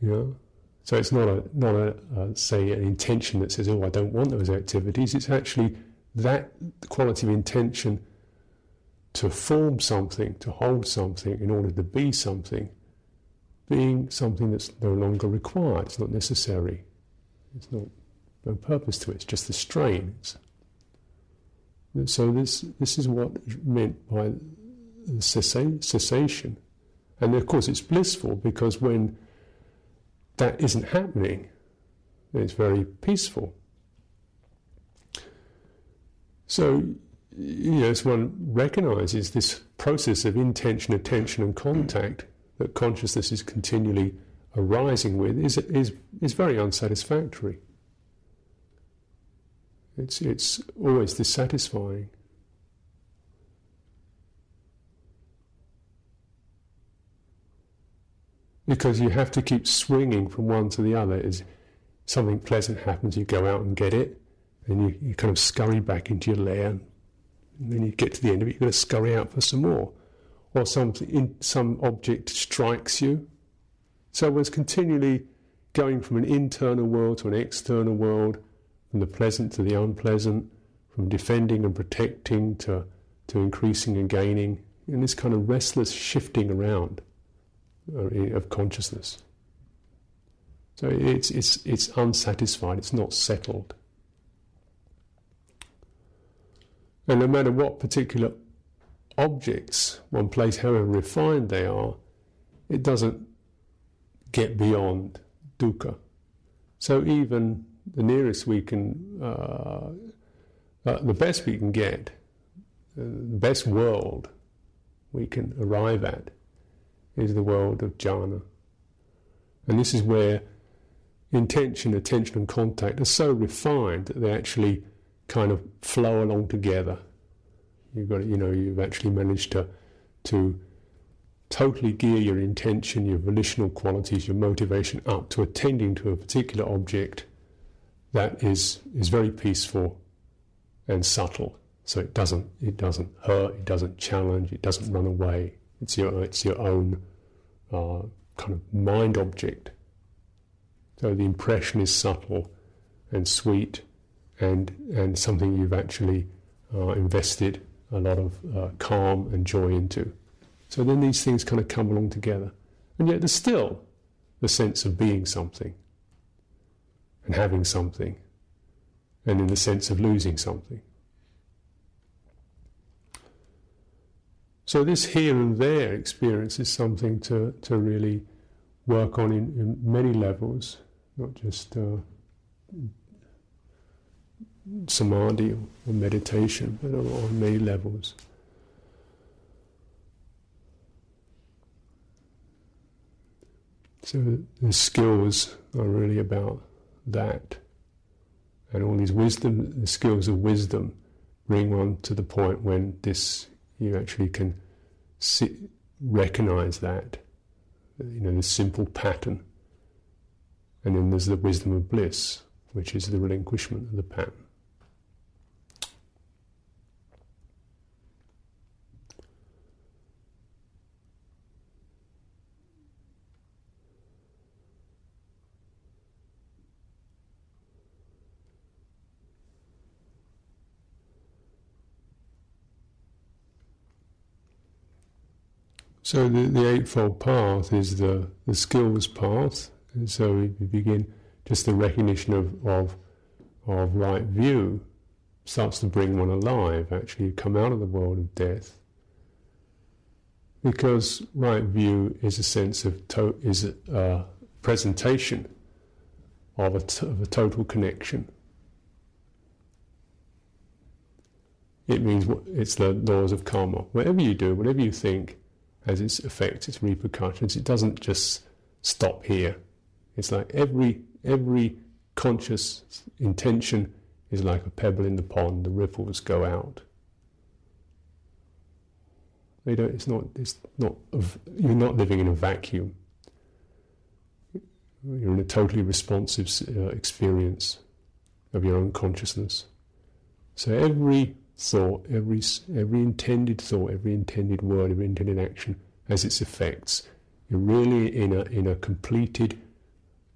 you know. So it's not a not a uh, say an intention that says, "Oh, I don't want those activities." It's actually that quality of intention to form something, to hold something, in order to be something being something that's no longer required. It's not necessary. It's not no purpose to it. It's just the strain. so this this is what meant by cessation, and of course it's blissful because when that isn't happening, it's very peaceful. So, you know, as one recognizes this process of intention, attention, and contact that consciousness is continually arising with is, is, is very unsatisfactory. It's, it's always dissatisfying. Because you have to keep swinging from one to the other. Is something pleasant happens, you go out and get it, and you, you kind of scurry back into your lair, and then you get to the end of it, you've got to scurry out for some more or some, in, some object strikes you. So one's continually going from an internal world to an external world, from the pleasant to the unpleasant, from defending and protecting to, to increasing and gaining, in this kind of restless shifting around uh, of consciousness. So it's, it's, it's unsatisfied, it's not settled. And no matter what particular objects one place, however refined they are, it doesn't get beyond dukkha. So even the nearest we can, uh, uh, the best we can get, uh, the best world we can arrive at is the world of jhana. And this is where intention, attention, and contact are so refined that they actually kind of flow along together You've got, you know, you've actually managed to to totally gear your intention, your volitional qualities, your motivation up to attending to a particular object that is is very peaceful and subtle. So it doesn't it doesn't hurt, it doesn't challenge, it doesn't run away. It's your it's your own uh, kind of mind object. So the impression is subtle and sweet, and and something you've actually uh, invested a lot of uh, calm and joy into. So then these things kind of come along together. And yet there's still the sense of being something and having something and in the sense of losing something. So this here and there experience is something to, to really work on in, in many levels, not just uh, samadhi or meditation, but on many levels. So the skills are really about that. And all these wisdom, the skills of wisdom bring one to the point when this, you actually can recognize that, you know, the simple pattern. And then there's the wisdom of bliss, which is the relinquishment of the pattern. So the, the Eightfold Path is the, the skills path. And so we begin just the recognition of, of, of right view starts to bring one alive, actually You come out of the world of death. Because right view is a sense of, to, is a, a presentation of a, t- of a total connection. It means it's the laws of karma. Whatever you do, whatever you think, has its effects, its repercussions. It doesn't just stop here. It's like every every conscious intention is like a pebble in the pond. The ripples go out. They don't. It's not. It's not. You're not living in a vacuum. You're in a totally responsive uh, experience of your own consciousness. So every thought, every, every intended thought, every intended word, every intended action has its effects. You're really in a, in a completed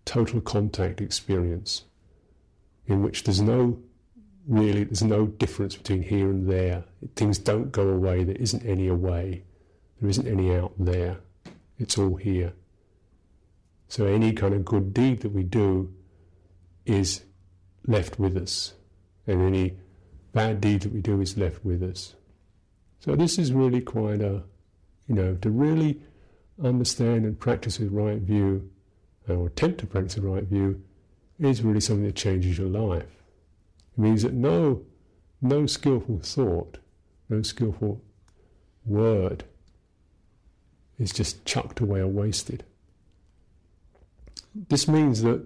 total contact experience in which there's no really there's no difference between here and there. Things don't go away. There isn't any away. There isn't any out there. It's all here. So any kind of good deed that we do is left with us, and any bad deed that we do is left with us. So this is really quite a, you know, to really understand and practice with right view, or attempt to practice with right view, is really something that changes your life. It means that no, no skillful thought, no skillful word is just chucked away or wasted. This means that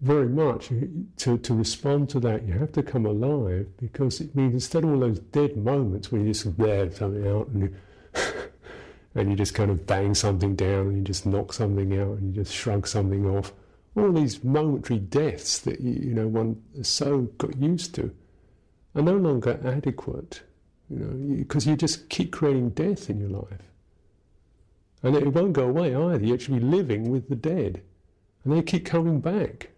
very much to, to respond to that you have to come alive because it means instead of all those dead moments where you just blare something out and you, and you just kind of bang something down and you just knock something out and you just shrug something off all these momentary deaths that you, you know one so got used to are no longer adequate you know because you, you just keep creating death in your life. And it won't go away either. You're be living with the dead. And they keep coming back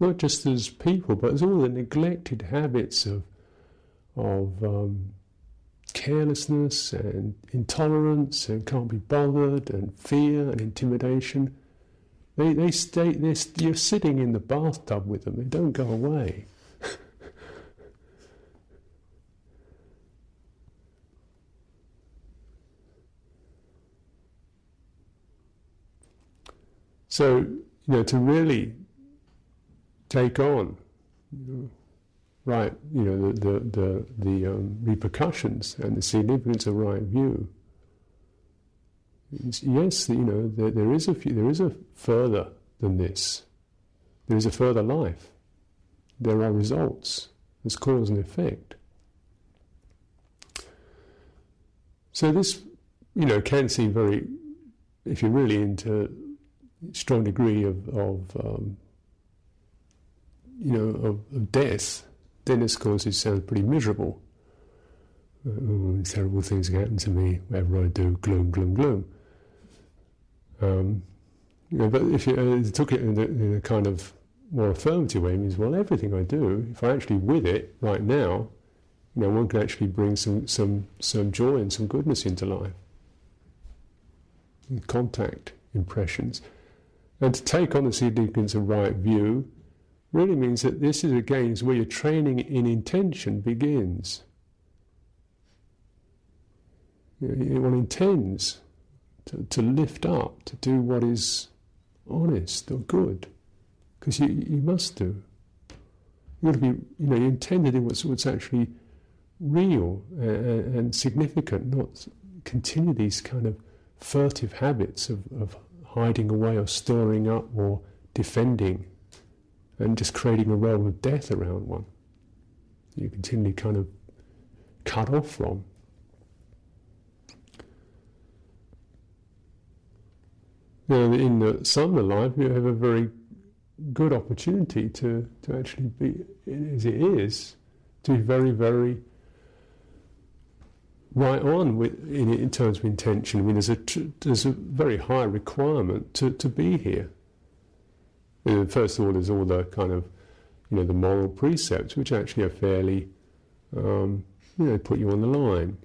not just as people, but as all the neglected habits of of um, carelessness and intolerance and can't be bothered and fear and intimidation. They they stay. You're sitting in the bathtub with them. They don't go away. so you know to really take on, right, you know, the, the, the, the um, repercussions and the significance of right view. Yes, you know, there, there is a few, there is a further than this. There is a further life. There are results. There's cause and effect. So this, you know, can seem very, if you're really into strong degree of, of um, you know, of, of death, then of course it sounds pretty miserable. Oh, terrible things happen to me, whatever I do, gloom, gloom, gloom. Um, you know, but if you uh, took it in a, in a, kind of more affirmative way, it means, well, everything I do, if I actually with it right now, you know, one can actually bring some, some, some joy and some goodness into life. Contact, impressions. And to take on the significance of right view, really means that this is again is where your training in intention begins. One intends to, to lift up, to do what is honest or good, because you, you must do. You got to be, you know, you intend to do what's, what's actually real and, and significant, not continue these kind of furtive habits of, of hiding away or storing up or defending and just creating a realm of death around one. You continually kind of cut off from. Now, in the sadhana life, you have a very good opportunity to, to actually be, as it is, to be very, very right on with, in, in terms of intention. I mean, there's a, there's a very high requirement to, to be here. First of all, there's all the kind of, you know, the moral precepts, which actually are fairly, um, you know, put you on the line.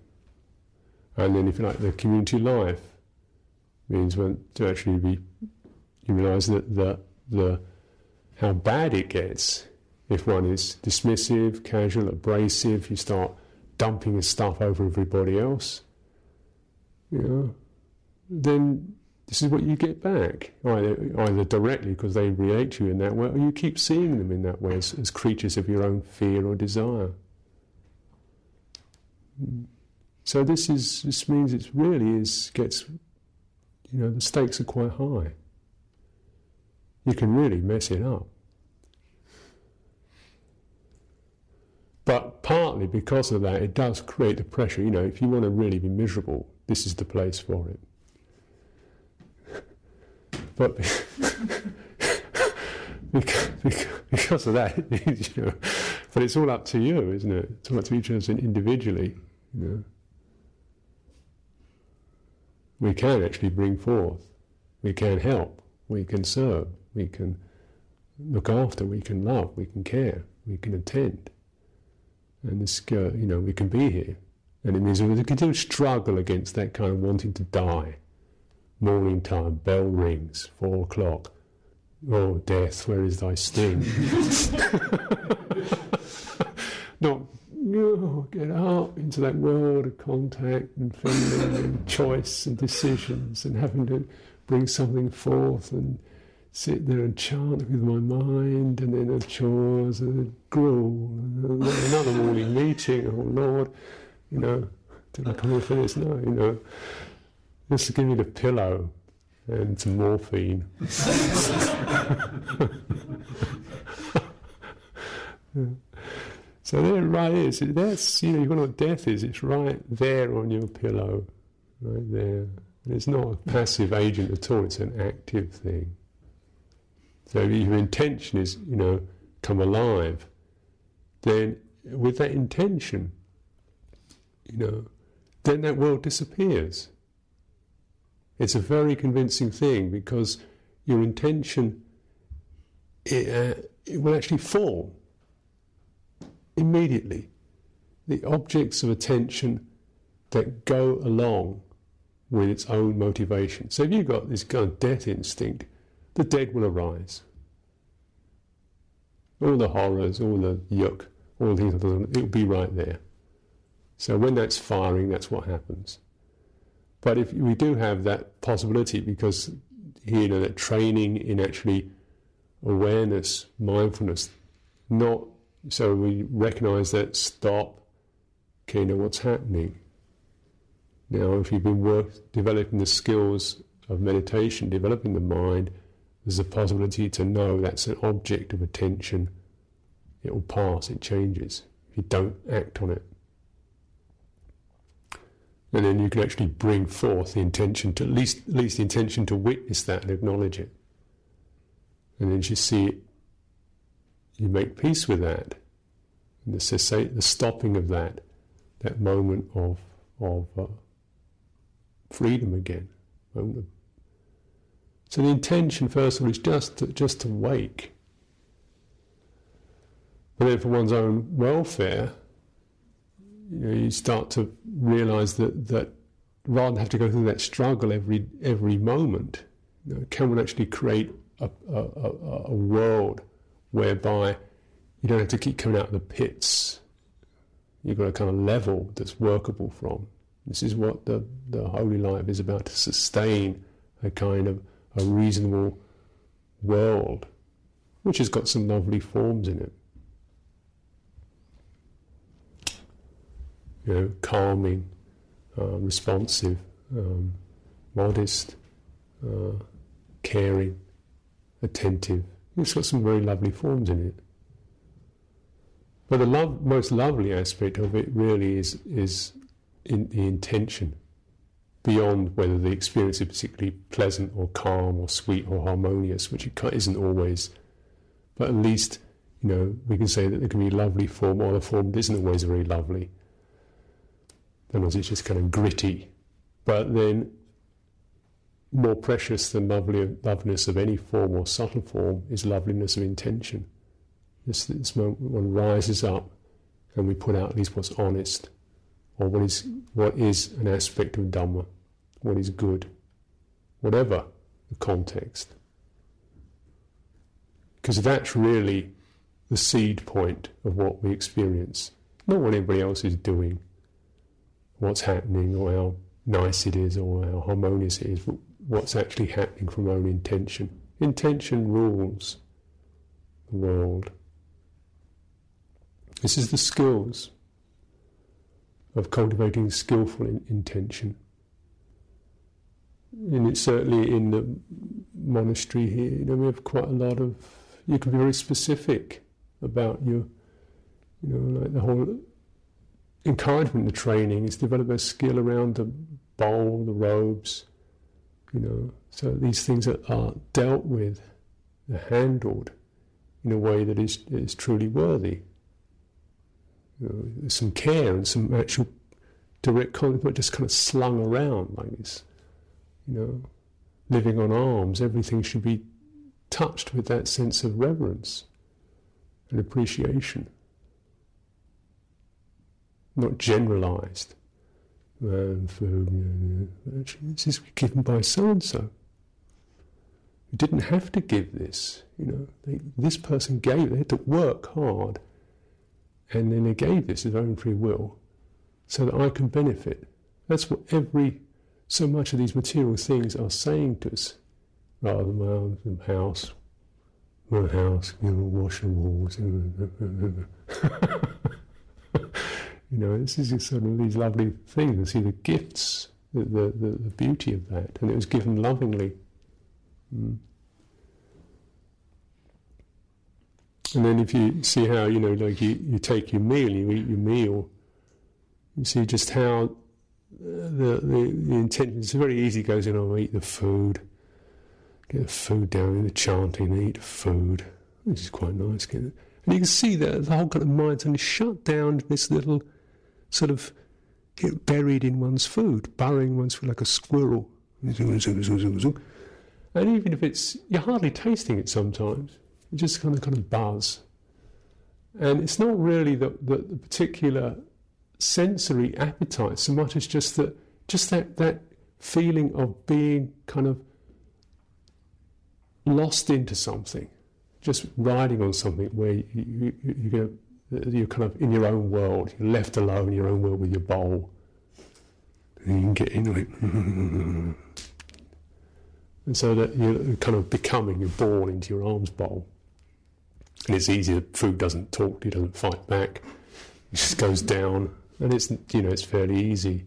And then, if you like, the community life means when to actually be, you realise that the, the how bad it gets if one is dismissive, casual, abrasive. You start dumping stuff over everybody else. You know, then this is what you get back, either, either directly because they relate to you in that way, or you keep seeing them in that way as, as creatures of your own fear or desire. So this is this means it really is gets, you know, the stakes are quite high. You can really mess it up. But partly because of that, it does create the pressure. You know, if you want to really be miserable, this is the place for it. But because, of that, you know, but it's all up to you, isn't it? It's all up to each us individually. You know. We can actually bring forth, we can help, we can serve, we can look after, we can love, we can care, we can attend. And this, uh, you know, we can be here. And it means we continue to struggle against that kind of wanting to die morning time, bell rings, four o'clock. Oh, death, where is thy sting? Not oh, get out into that world of contact and feeling and choice and decisions and having to bring something forth and sit there and chant with my mind and then a chores and a gruel and another morning meeting. Oh Lord, you know, did I come in for this? No, you know. Just give me the pillow and some morphine. So there it right is. That's you know, you know what death is. It's right there on your pillow, right there. And it's not a passive agent at all. It's an active thing. So if your intention is, you know, come alive, then with that intention, you know, then that world disappears. It's a very convincing thing because your intention it, uh, it will actually fall immediately. The objects of attention that go along with its own motivation. So if you've got this kind of death instinct, the dead will arise. All the horrors, all the yuck, all the things, it'll be right there. So when that's firing, that's what happens. But if we do have that possibility, because you know that training in actually awareness, mindfulness, not so we recognize that stop, okay, know what's happening. Now, if you've been work, developing the skills of meditation, developing the mind, there's a possibility to know that's an object of attention. It will pass, it changes. If you don't act on it. And then you can actually bring forth the intention to at least at least the intention to witness that and acknowledge it. And then you see you make peace with that. The, cessa- the stopping of that, that moment of of uh, freedom again. Of, so the intention, first of all, is just to, just to wake. But then for one's own welfare, you, know, you start to realize that, that rather than have to go through that struggle every, every moment, you know, can one actually create a, a, a, a world whereby you don't have to keep coming out of the pits. You've got a kind of level that's workable from. This is what the, the holy life is about to sustain a kind of a reasonable world, which has got some lovely forms in it. You know, calming, uh, responsive, um, modest, uh, caring, attentive. It's got some very lovely forms in it. But the love, most lovely aspect of it really is, is in the intention, beyond whether the experience is particularly pleasant or calm or sweet or harmonious, which it isn't always. But at least, you know, we can say that there can be lovely form or a form that isn't always very lovely. Sometimes it's just kind of gritty. But then, more precious than lovely, loveliness of any form or subtle form is loveliness of intention. This, this moment one rises up and we put out at least what's honest, or what is, what is an aspect of Dhamma, what is good, whatever the context. Because that's really the seed point of what we experience, not what anybody else is doing, what's happening, or how nice it is, or how harmonious it is, but what's actually happening from our own intention. Intention rules the world. This is the skills of cultivating skillful in intention. And it's certainly in the monastery here, you know, we have quite a lot of, you can be very specific about your, you know, like the whole encouragement, the training is develop a skill around the bowl, the robes, you know, so these things are, are dealt with, they're handled in a way that is, is truly worthy you know, some care and some actual direct contact, not just kind of slung around like this. You know, living on alms, everything should be touched with that sense of reverence and appreciation, not generalized. Um, Man, food, you uh, know, actually, this is given by so and so. You didn't have to give this, you know. They, this person gave. They had to work hard and then they gave this of their own free will so that I can benefit. That's what every, so much of these material things are saying to us, rather than my own house, my house, you know, wash the walls. you know, this is sort of these lovely things. and see the gifts, the, the, the, beauty of that. And it was given lovingly. Mm. And then if you see how, you know, like you, you take your meal, you eat your meal, you see just how uh, the, the, the intention, it's very easy, goes in, I'll eat the food, get the food down, in the chanting, eat the food, which is quite nice. And you can see that the whole kind of mind suddenly shut down this little sort of get buried in one's food, burrowing one's food like a squirrel. And even if it's, you're hardly tasting it sometimes you just kind of kind of buzz. And it's not really the, the, the particular sensory appetite so much as just that just that, that feeling of being kind of lost into something, just riding on something where you, you, you, you're kind of in your own world, you're left alone in your own world with your bowl. And you can get into it. and so that you're kind of becoming, you're born into your alms bowl. And it's easier. Food doesn't talk. It doesn't fight back. It just goes down, and it's you know it's fairly easy,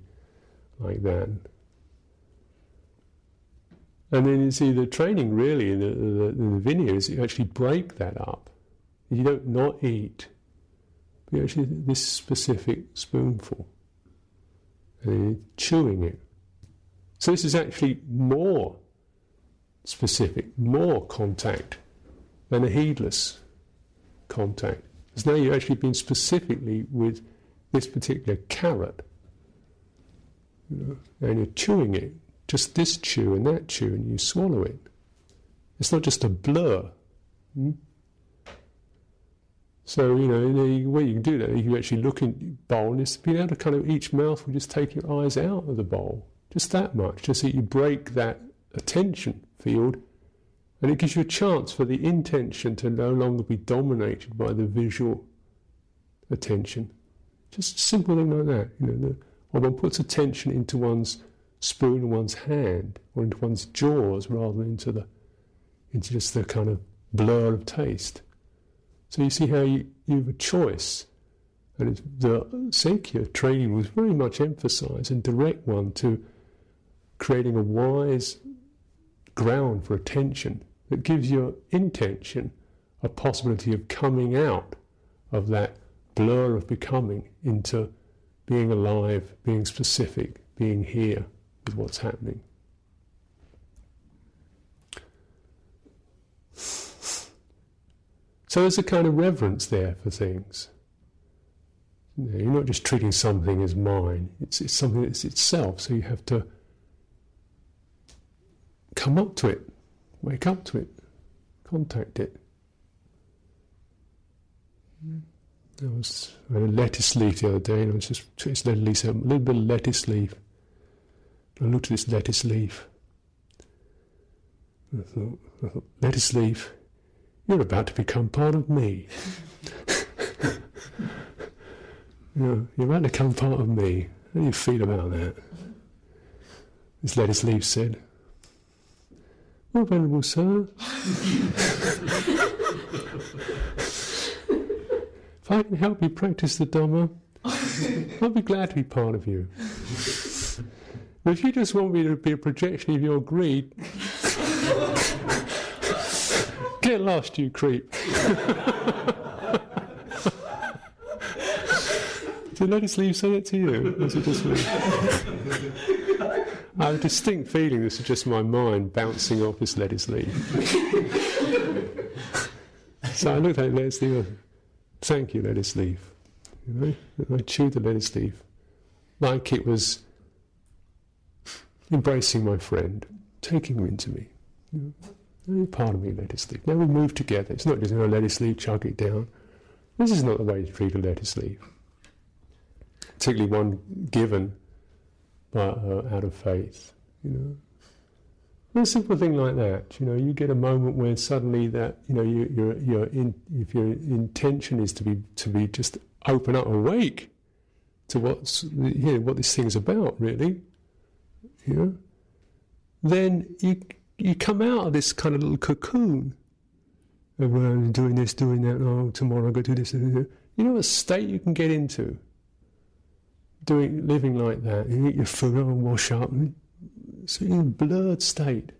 like that. And then you see the training really in the, the, the vinaya is you actually break that up. You don't not eat, but actually this specific spoonful, and chewing it. So this is actually more specific, more contact than a heedless contact. Because now you've actually been specifically with this particular carrot. And you're chewing it, just this chew and that chew, and you swallow it. It's not just a blur. Hmm? So, you know, the way you can do that, you can actually look in bowl and just being able to kind of each mouth, mouthful just take your eyes out of the bowl. Just that much, just so you break that attention field and it gives you a chance for the intention to no longer be dominated by the visual attention. Just a simple thing like that. You know, the, or one puts attention into one's spoon in one's hand or into one's jaws rather than into the into just the kind of blur of taste. So you see how you, you have a choice. And the Sekhiya training was very much emphasized and direct one to creating a wise ground for attention that gives your intention a possibility of coming out of that blur of becoming into being alive, being specific, being here with what's happening. So there's a kind of reverence there for things. You're not just treating something as mine, it's, it's something that's itself, so you have to come up to it, wake up to it, contact it. I was I had a lettuce leaf the other day, and I was just it's lettuce leaf, a little bit of lettuce leaf. I looked at this lettuce leaf. I thought, I thought, lettuce leaf, you're about to become part of me. you're, you're about to become part of me. How do you feel about that? This lettuce leaf said, Well, Venerable Sir, if I can help you practice the Dhamma, I'll be glad to be part of you. But if you just want me to be a projection of your greed, lost, you creep. Did Lettuce Leaf say it to you? Was it just me? I have a distinct feeling this is just my mind bouncing off this lettuce leaf. so I looked at lettuce leaf. Thank you, lettuce leaf. You know, I chewed the lettuce leaf like it was embracing my friend, taking him into me. You know, part of me, let it sleep. Now we move together. It's not just you know, it sleep, chug it down. This is not the way to treat a lettuce leaf. Particularly one given by, uh, out of faith. You know, a simple thing like that, you know, you get a moment where suddenly that, you know, you, your your in, if your intention is to be to be just open up, awake to what's you know, what this thing's about, really, you know, then you you come out of this kind of little cocoon of uh, doing this, doing that. Oh, tomorrow I go do this. You know what state you can get into doing living like that. You eat your food, oh, wash up. It's in a blurred state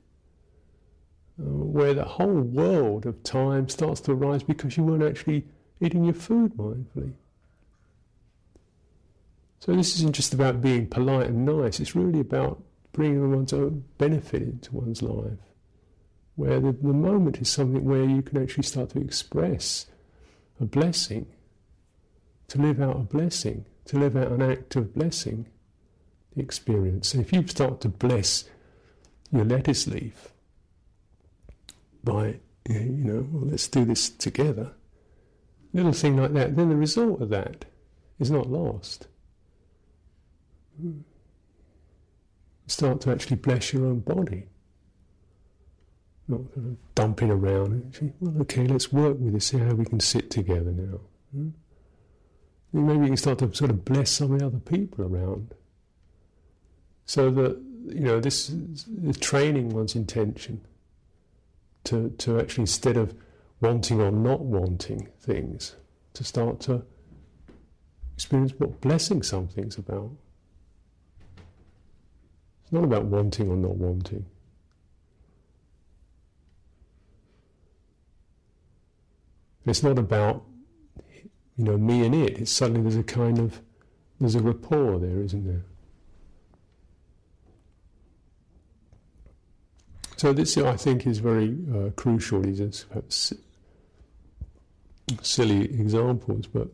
uh, where the whole world of time starts to arise because you weren't actually eating your food mindfully. So this isn't just about being polite and nice, it's really about bringing one's own benefit into one's life. Where the, the moment is something where you can actually start to express a blessing, to live out a blessing, to live out an act of blessing the experience. And if you start to bless your lettuce leaf by, you know, well, let's do this together, little thing like that, then the result of that is not lost. Start to actually bless your own body. Not kind of dumping around. Well, okay, let's work with this, see how we can sit together now. Hmm? Maybe you can start to sort of bless some of the other people around. So that, you know, this is training one's intention to, to actually, instead of wanting or not wanting things, to start to experience what blessing something's about. It's not about wanting or not wanting. It's not about, you know, me and it. It's suddenly there's a kind of, there's a rapport there, isn't there? So this, I think, is very uh, crucial. These are perhaps silly examples, but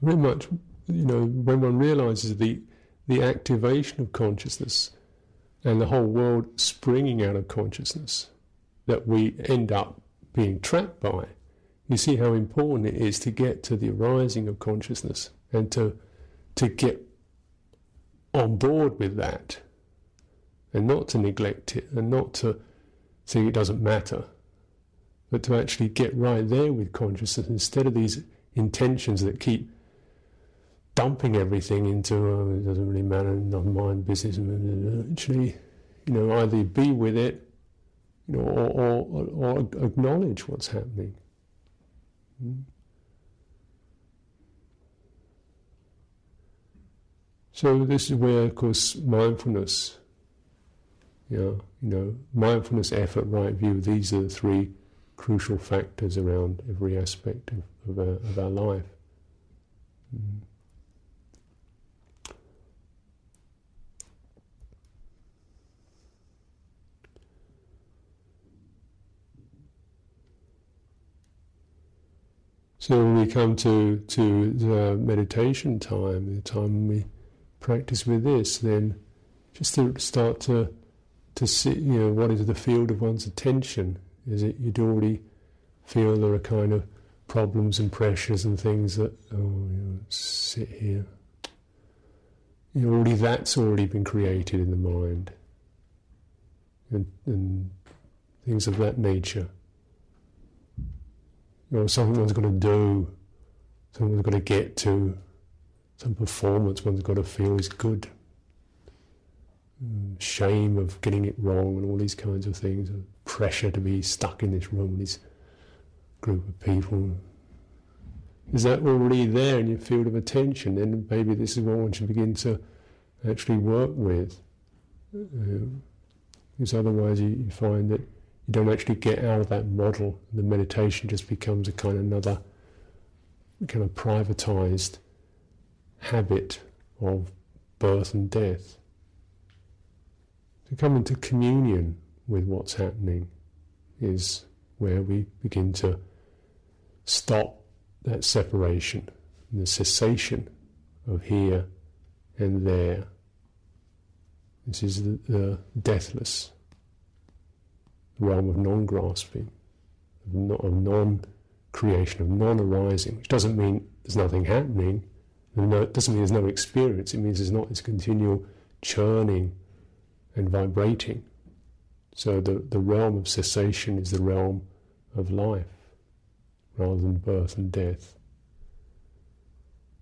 very much, you know, when one realizes the the activation of consciousness and the whole world springing out of consciousness that we end up being trapped by, you see how important it is to get to the arising of consciousness and to to get on board with that and not to neglect it and not to think it doesn't matter, but to actually get right there with consciousness instead of these intentions that keep dumping everything into oh, it doesn't really matter, not mind business. Actually, you know, either be with it, you know, or, or, or acknowledge what's happening. Hmm? So this is where, of course, mindfulness, know, you know, mindfulness, effort, right view. These are the three crucial factors around every aspect of, of, our, of our life. Mm. So when we come to to the meditation time, the time we practice with this, then just to start to to see, you know, what is the field of one's attention? Is it you'd already feel there are kind of problems and pressures and things that oh, you know, sit here. You know, already that's already been created in the mind, and, and things of that nature you know, something one's got to do, something one's got to get to, some performance one's got to feel is good. Mm, shame of getting it wrong and all these kinds of things, pressure to be stuck in this room with this group of people. Is that already there in your field of attention? Then maybe this is what one should begin to actually work with. Uh, because otherwise you, you find that you don't actually get out of that model. The meditation just becomes a kind of another kind of privatized habit of birth and death. To come into communion with what's happening is where we begin to stop that separation, the cessation of here and there. This is the, the deathless realm of non grasping, of non creation, of non arising, which doesn't mean there's nothing happening. No, it doesn't mean there's no experience. It means there's not this continual churning and vibrating. So the, the realm of cessation is the realm of life rather than birth and death.